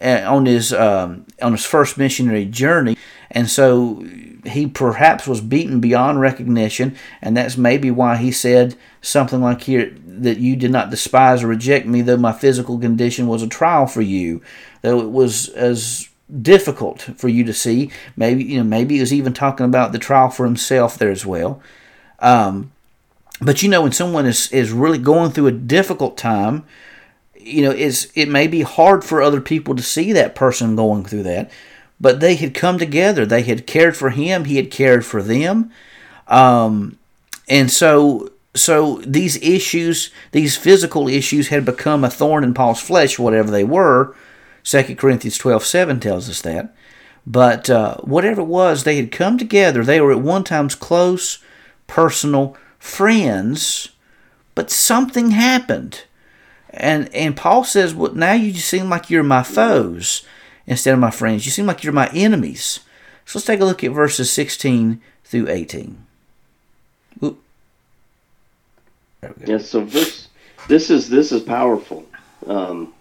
Uh, on his um, on his first missionary journey, and so he perhaps was beaten beyond recognition, and that's maybe why he said something like here that you did not despise or reject me, though my physical condition was a trial for you, though it was as difficult for you to see. Maybe you know, maybe he was even talking about the trial for himself there as well. Um, but you know, when someone is is really going through a difficult time, you know, it's it may be hard for other people to see that person going through that. But they had come together. They had cared for him. He had cared for them. Um, and so so these issues, these physical issues, had become a thorn in Paul's flesh, whatever they were. 2 Corinthians 12 7 tells us that. But uh, whatever it was, they had come together. They were at one times close, personal friends, but something happened. And and Paul says, Well, now you seem like you're my foes instead of my friends. You seem like you're my enemies. So let's take a look at verses 16 through 18. Oop. Yeah, so verse this is this is powerful. Um,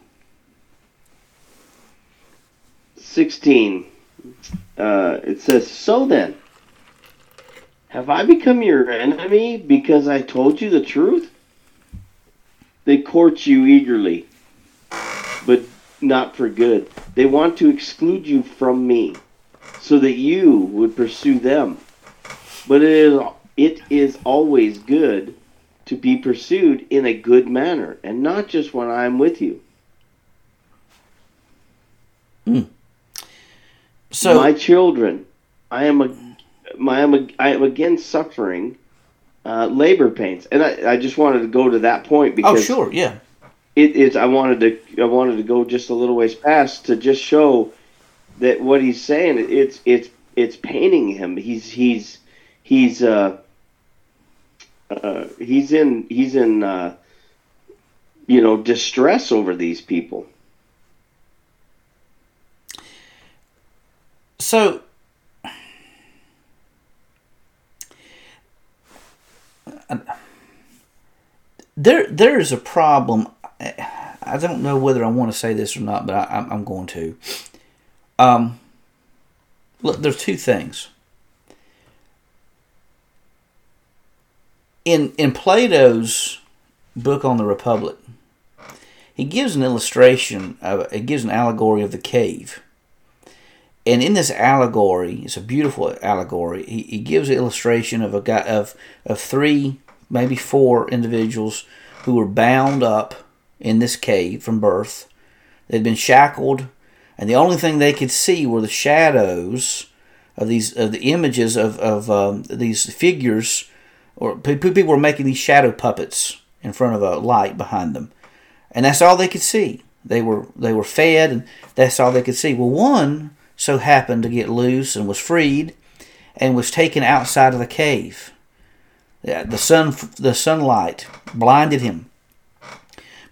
16 uh, it says so then have I become your enemy because I told you the truth? They court you eagerly, but not for good. They want to exclude you from me so that you would pursue them. But it is, it is always good to be pursued in a good manner and not just when I am with you. Mm. So my children, I am a, I am a, I am again suffering uh, labor pains, and I, I just wanted to go to that point because oh because sure, yeah, it is. I wanted to I wanted to go just a little ways past to just show that what he's saying it's it's it's painting him. He's he's he's uh, uh he's in he's in uh, you know distress over these people. So there there is a problem. I don't know whether I want to say this or not, but I, am going to. Um, look, there's two things. In in Plato's book on the Republic, he gives an illustration. Of, it gives an allegory of the cave. And in this allegory, it's a beautiful allegory. He, he gives an illustration of a guy of of three, maybe four individuals who were bound up in this cave from birth. They'd been shackled, and the only thing they could see were the shadows of these of the images of of um, these figures, or people were making these shadow puppets in front of a light behind them, and that's all they could see. They were they were fed, and that's all they could see. Well, one so happened to get loose and was freed, and was taken outside of the cave. The sun the sunlight blinded him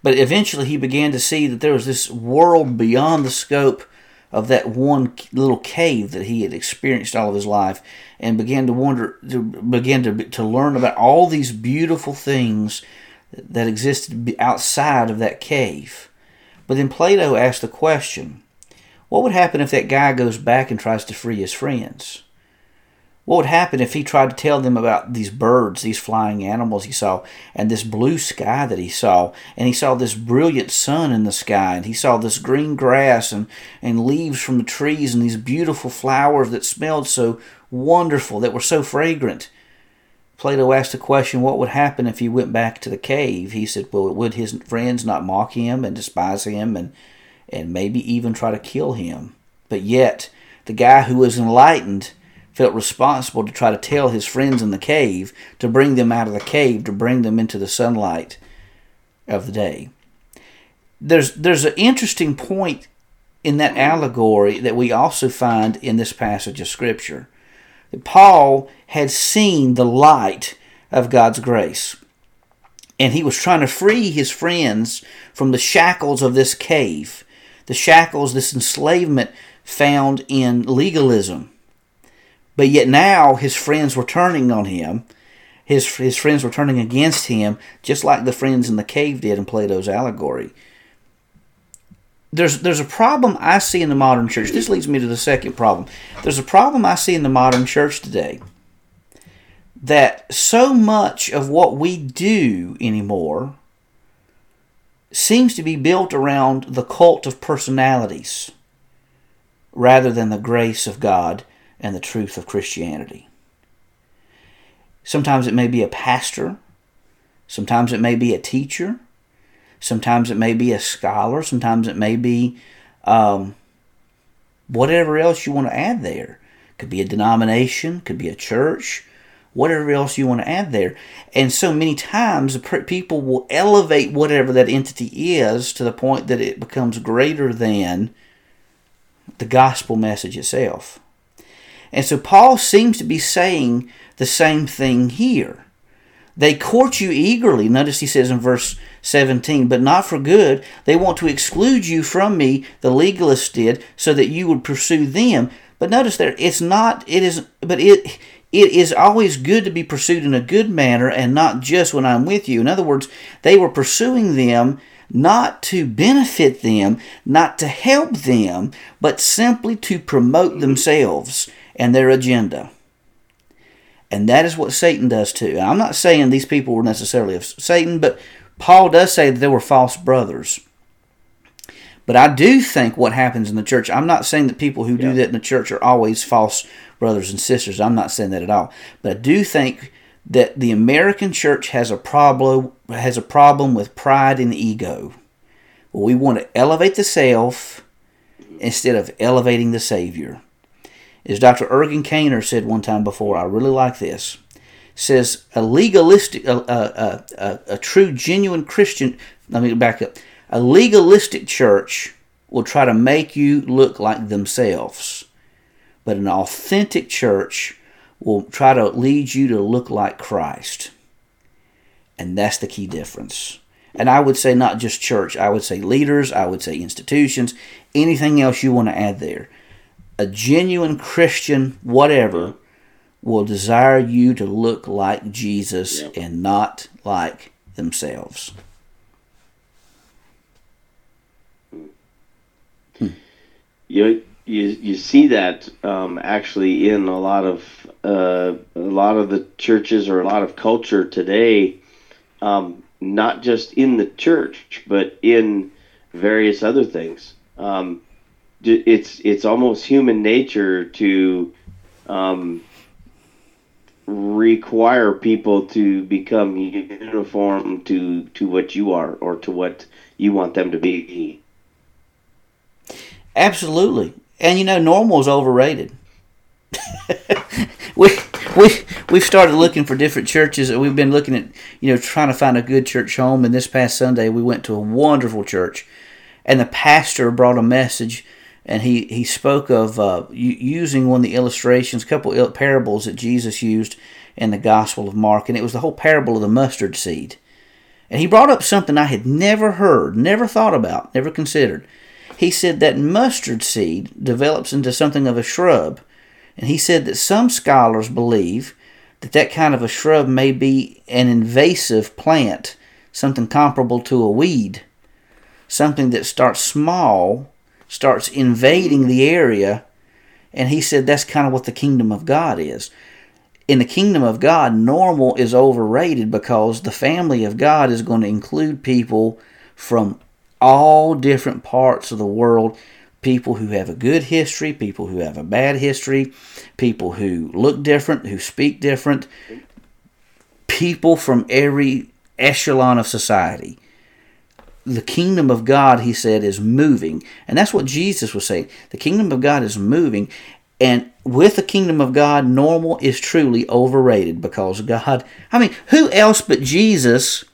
but eventually he began to see that there was this world beyond the scope of that one little cave that he had experienced all of his life and began to wonder to began to, to learn about all these beautiful things that existed outside of that cave. But then Plato asked the question, what would happen if that guy goes back and tries to free his friends? What would happen if he tried to tell them about these birds, these flying animals he saw, and this blue sky that he saw, and he saw this brilliant sun in the sky, and he saw this green grass and, and leaves from the trees, and these beautiful flowers that smelled so wonderful, that were so fragrant? Plato asked the question, what would happen if he went back to the cave? He said, well, would his friends not mock him and despise him and, and maybe even try to kill him? But yet, the guy who was enlightened felt responsible to try to tell his friends in the cave to bring them out of the cave, to bring them into the sunlight of the day. There's, there's an interesting point in that allegory that we also find in this passage of Scripture. Paul had seen the light of God's grace. And he was trying to free his friends from the shackles of this cave, the shackles, this enslavement found in legalism but yet now his friends were turning on him. His, his friends were turning against him, just like the friends in the cave did in Plato's allegory. There's, there's a problem I see in the modern church. This leads me to the second problem. There's a problem I see in the modern church today that so much of what we do anymore seems to be built around the cult of personalities rather than the grace of God and the truth of Christianity. Sometimes it may be a pastor, sometimes it may be a teacher, sometimes it may be a scholar, sometimes it may be um, whatever else you want to add there. Could be a denomination, could be a church, whatever else you want to add there. And so many times people will elevate whatever that entity is to the point that it becomes greater than the gospel message itself. And so Paul seems to be saying the same thing here. They court you eagerly. Notice he says in verse 17, but not for good. They want to exclude you from me, the legalists did, so that you would pursue them. But notice there, it's not, it is, but it, it is always good to be pursued in a good manner and not just when I'm with you. In other words, they were pursuing them not to benefit them, not to help them, but simply to promote themselves and their agenda. And that is what Satan does too. I'm not saying these people were necessarily of Satan, but Paul does say that there were false brothers. But I do think what happens in the church, I'm not saying that people who yeah. do that in the church are always false brothers and sisters. I'm not saying that at all. But I do think that the American church has a problem has a problem with pride and ego. We want to elevate the self instead of elevating the Savior. As Dr. Ergun Caner said one time before, I really like this. Says a legalistic, a, a, a, a true, genuine Christian. Let me back up. A legalistic church will try to make you look like themselves, but an authentic church will try to lead you to look like Christ. And that's the key difference. And I would say not just church, I would say leaders, I would say institutions, anything else you want to add there. A genuine Christian, whatever, will desire you to look like Jesus yep. and not like themselves. Hmm. You, you you see that um, actually in a lot of uh, a lot of the churches or a lot of culture today. Um, not just in the church, but in various other things. Um, it's it's almost human nature to um, require people to become uniform to to what you are or to what you want them to be. Absolutely, and you know, normal is overrated. [LAUGHS] we we we've started looking for different churches. We've been looking at you know trying to find a good church home. And this past Sunday, we went to a wonderful church, and the pastor brought a message, and he he spoke of uh, using one of the illustrations, a couple parables that Jesus used in the Gospel of Mark, and it was the whole parable of the mustard seed. And he brought up something I had never heard, never thought about, never considered. He said that mustard seed develops into something of a shrub and he said that some scholars believe that that kind of a shrub may be an invasive plant, something comparable to a weed, something that starts small, starts invading the area, and he said that's kind of what the kingdom of God is. In the kingdom of God, normal is overrated because the family of God is going to include people from all different parts of the world people who have a good history, people who have a bad history, people who look different, who speak different, people from every echelon of society. The kingdom of God, he said, is moving. And that's what Jesus was saying. The kingdom of God is moving. And with the kingdom of God, normal is truly overrated because God, I mean, who else but Jesus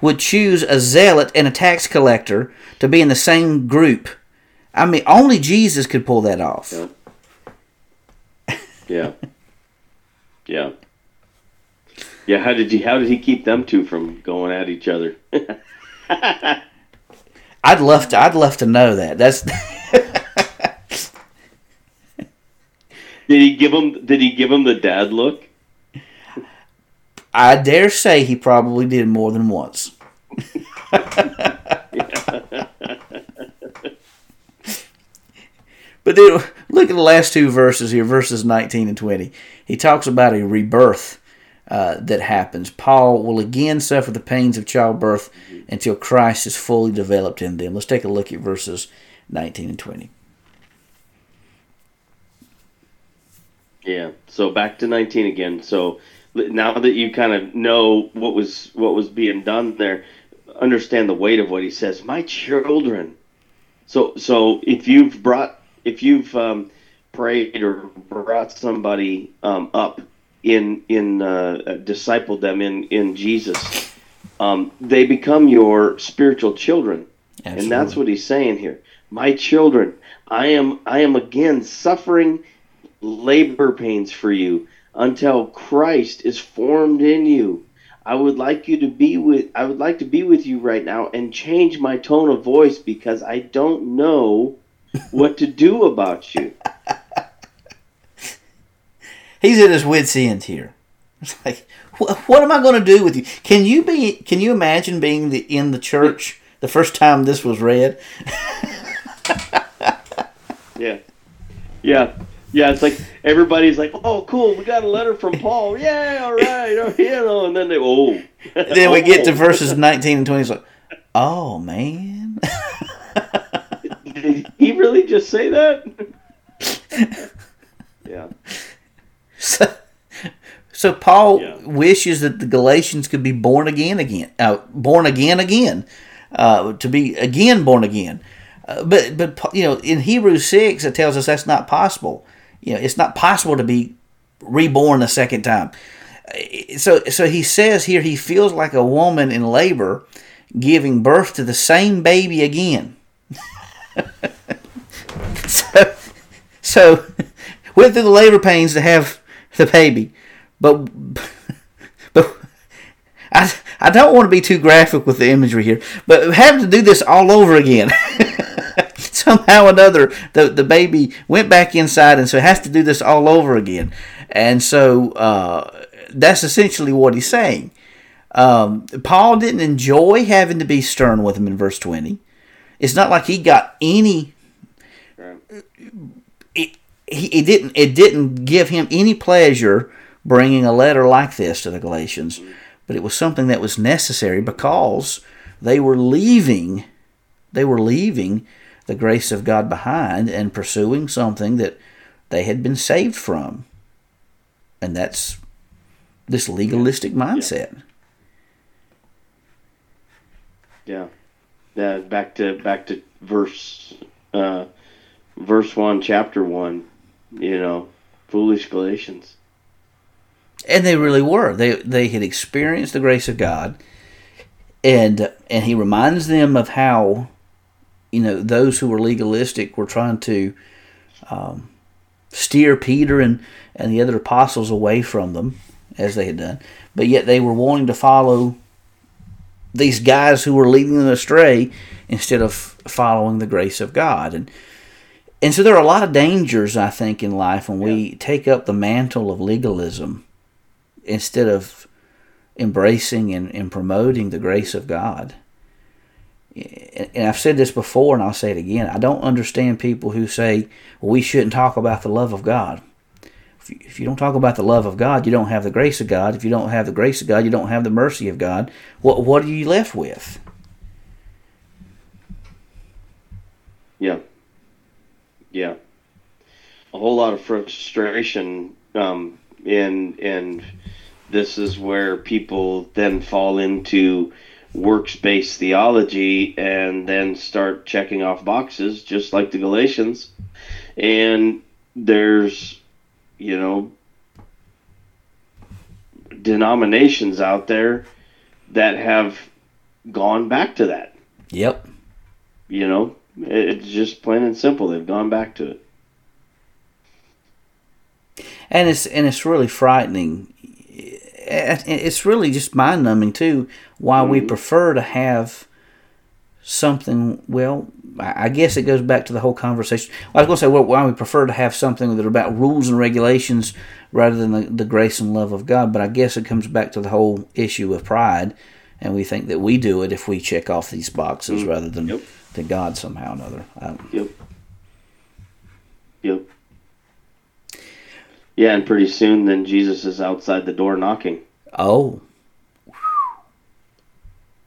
would choose a zealot and a tax collector to be in the same group? I mean, only Jesus could pull that off. Yeah. Yeah. yeah. Yeah, how did he how did he keep them two from going at each other? [LAUGHS] I'd love to I'd love to know that. That's [LAUGHS] Did he give him did he give him the dad look? I dare say he probably did more than once. [LAUGHS] But then look at the last two verses here, verses 19 and 20. He talks about a rebirth uh, that happens. Paul will again suffer the pains of childbirth until Christ is fully developed in them. Let's take a look at verses 19 and 20. Yeah. So back to 19 again. So now that you kind of know what was what was being done there, understand the weight of what he says. My children. So so if you've brought if you've um, prayed or brought somebody um, up in in uh, discipled them in in Jesus, um, they become your spiritual children, Absolutely. and that's what he's saying here. My children, I am I am again suffering labor pains for you until Christ is formed in you. I would like you to be with I would like to be with you right now and change my tone of voice because I don't know [LAUGHS] what to do about you. He's at his wits end here. [LAUGHS] It's like what, am I going to do with you? Can you be can you imagine being the in the church the first time this was read? [LAUGHS] yeah. Yeah. Yeah, it's like everybody's like, "Oh, cool, we got a letter from Paul. [LAUGHS] Yeah, all right, oh, you know." And then they, oh. [LAUGHS] then we get to oh. verses nineteen and twenty. It's like, oh man. Did he really just say that? yeah. So, so Paul yeah. wishes that the Galatians could be born again, again, uh, born again, again, uh, to be again born again. Uh, but but you know, in Hebrews six, it tells us that's not possible you know, it's not possible to be reborn a second time. So, so he says here he feels like a woman in labor giving birth to the same baby again. [LAUGHS] so, so went through the labor pains to have the baby, but but I I don't want to be too graphic with the imagery here, but having to do this all over again. [LAUGHS] somehow or another the, the baby went back inside and so it has to do this all over again. And so uh, that's essentially what he's saying. Um, paul didn't enjoy having to be stern with him in verse 20 it's not like he got any it, he, it didn't it didn't give him any pleasure bringing a letter like this to the galatians but it was something that was necessary because they were leaving they were leaving the grace of God behind and pursuing something that they had been saved from. And that's this legalistic mindset. Yeah. Yeah, back to back to verse uh, verse one, chapter one, you know, foolish Galatians. And they really were. They they had experienced the grace of God and and he reminds them of how you know, those who were legalistic were trying to um, steer Peter and, and the other apostles away from them, as they had done. But yet they were wanting to follow these guys who were leading them astray instead of following the grace of God. And and so there are a lot of dangers, I think, in life when we yeah. take up the mantle of legalism instead of embracing and, and promoting the grace of God and I've said this before and I'll say it again. I don't understand people who say well, we shouldn't talk about the love of God. If you, don't talk about the love of God, you don't have the grace of God. If you don't have the grace of God, you don't have the mercy of God. What what are you left with? Yeah, yeah, a whole lot of frustration. Um, and and this is where people then fall into works based theology and then start checking off boxes, just like the Galatians. And there's, you know, denominations out there that have gone back to that. Yep. You know, it's just plain and simple. They've gone back to it. And it's and it's really frightening it's really just mind numbing too. Why mm-hmm. we prefer to have something. Well, I guess it goes back to the whole conversation. I was going to say well, why we prefer to have something that are about rules and regulations rather than the, the grace and love of God. But I guess it comes back to the whole issue of pride, and we think that we do it if we check off these boxes mm-hmm. rather than yep. to God somehow or another. Yep. Yep. Yeah, and pretty soon then Jesus is outside the door knocking. Oh.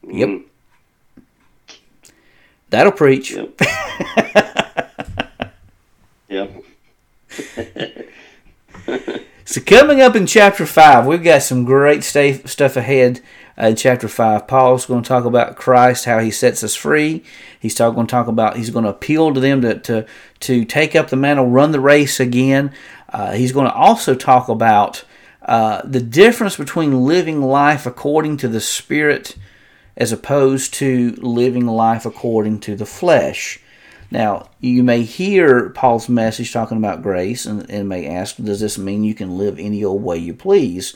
Yep. Mm. That'll preach. Yep. [LAUGHS] yep. [LAUGHS] So coming up in chapter five, we've got some great stuff stuff ahead. Uh, in chapter five, Paul's going to talk about Christ, how he sets us free. He's talk, going to talk about he's going to appeal to them to to to take up the mantle, run the race again. Uh, he's going to also talk about uh, the difference between living life according to the Spirit as opposed to living life according to the flesh. Now, you may hear Paul's message talking about grace and, and may ask, does this mean you can live any old way you please?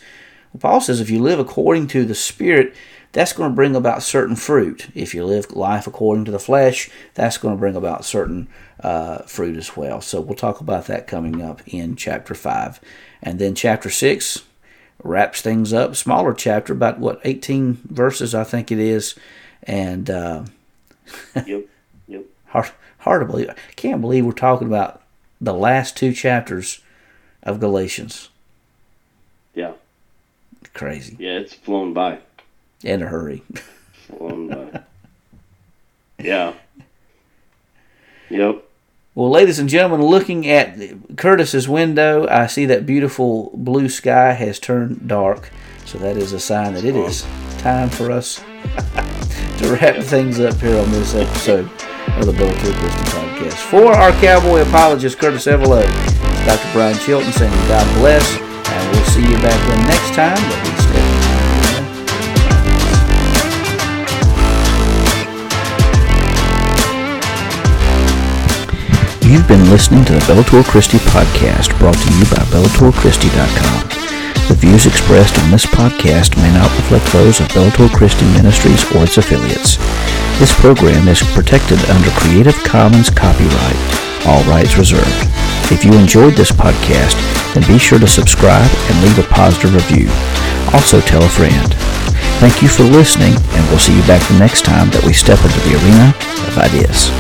Well, Paul says if you live according to the Spirit, that's going to bring about certain fruit. If you live life according to the flesh, that's going to bring about certain uh, fruit as well. So we'll talk about that coming up in chapter 5. And then chapter 6 wraps things up. Smaller chapter, about what, 18 verses, I think it is. And uh, yep, yep. [LAUGHS] hard, hard to believe. I can't believe we're talking about the last two chapters of Galatians. Yeah. Crazy. Yeah, it's flown by. In a hurry. by. Yeah. Yep. Well, ladies and gentlemen, looking at Curtis's window, I see that beautiful blue sky has turned dark. So that is a sign that it is time for us [LAUGHS] to wrap things up here on this episode of the Bellator Christi Podcast. For our cowboy apologist, Curtis Evelo, Dr. Brian Chilton saying God bless, and we'll see you back then next time. You've been listening to the Bellator Christi podcast brought to you by BellatorChristi.com. The views expressed on this podcast may not reflect those of Bellator Christi Ministries or its affiliates. This program is protected under Creative Commons copyright, all rights reserved. If you enjoyed this podcast, then be sure to subscribe and leave a positive review. Also tell a friend. Thank you for listening, and we'll see you back the next time that we step into the arena of ideas.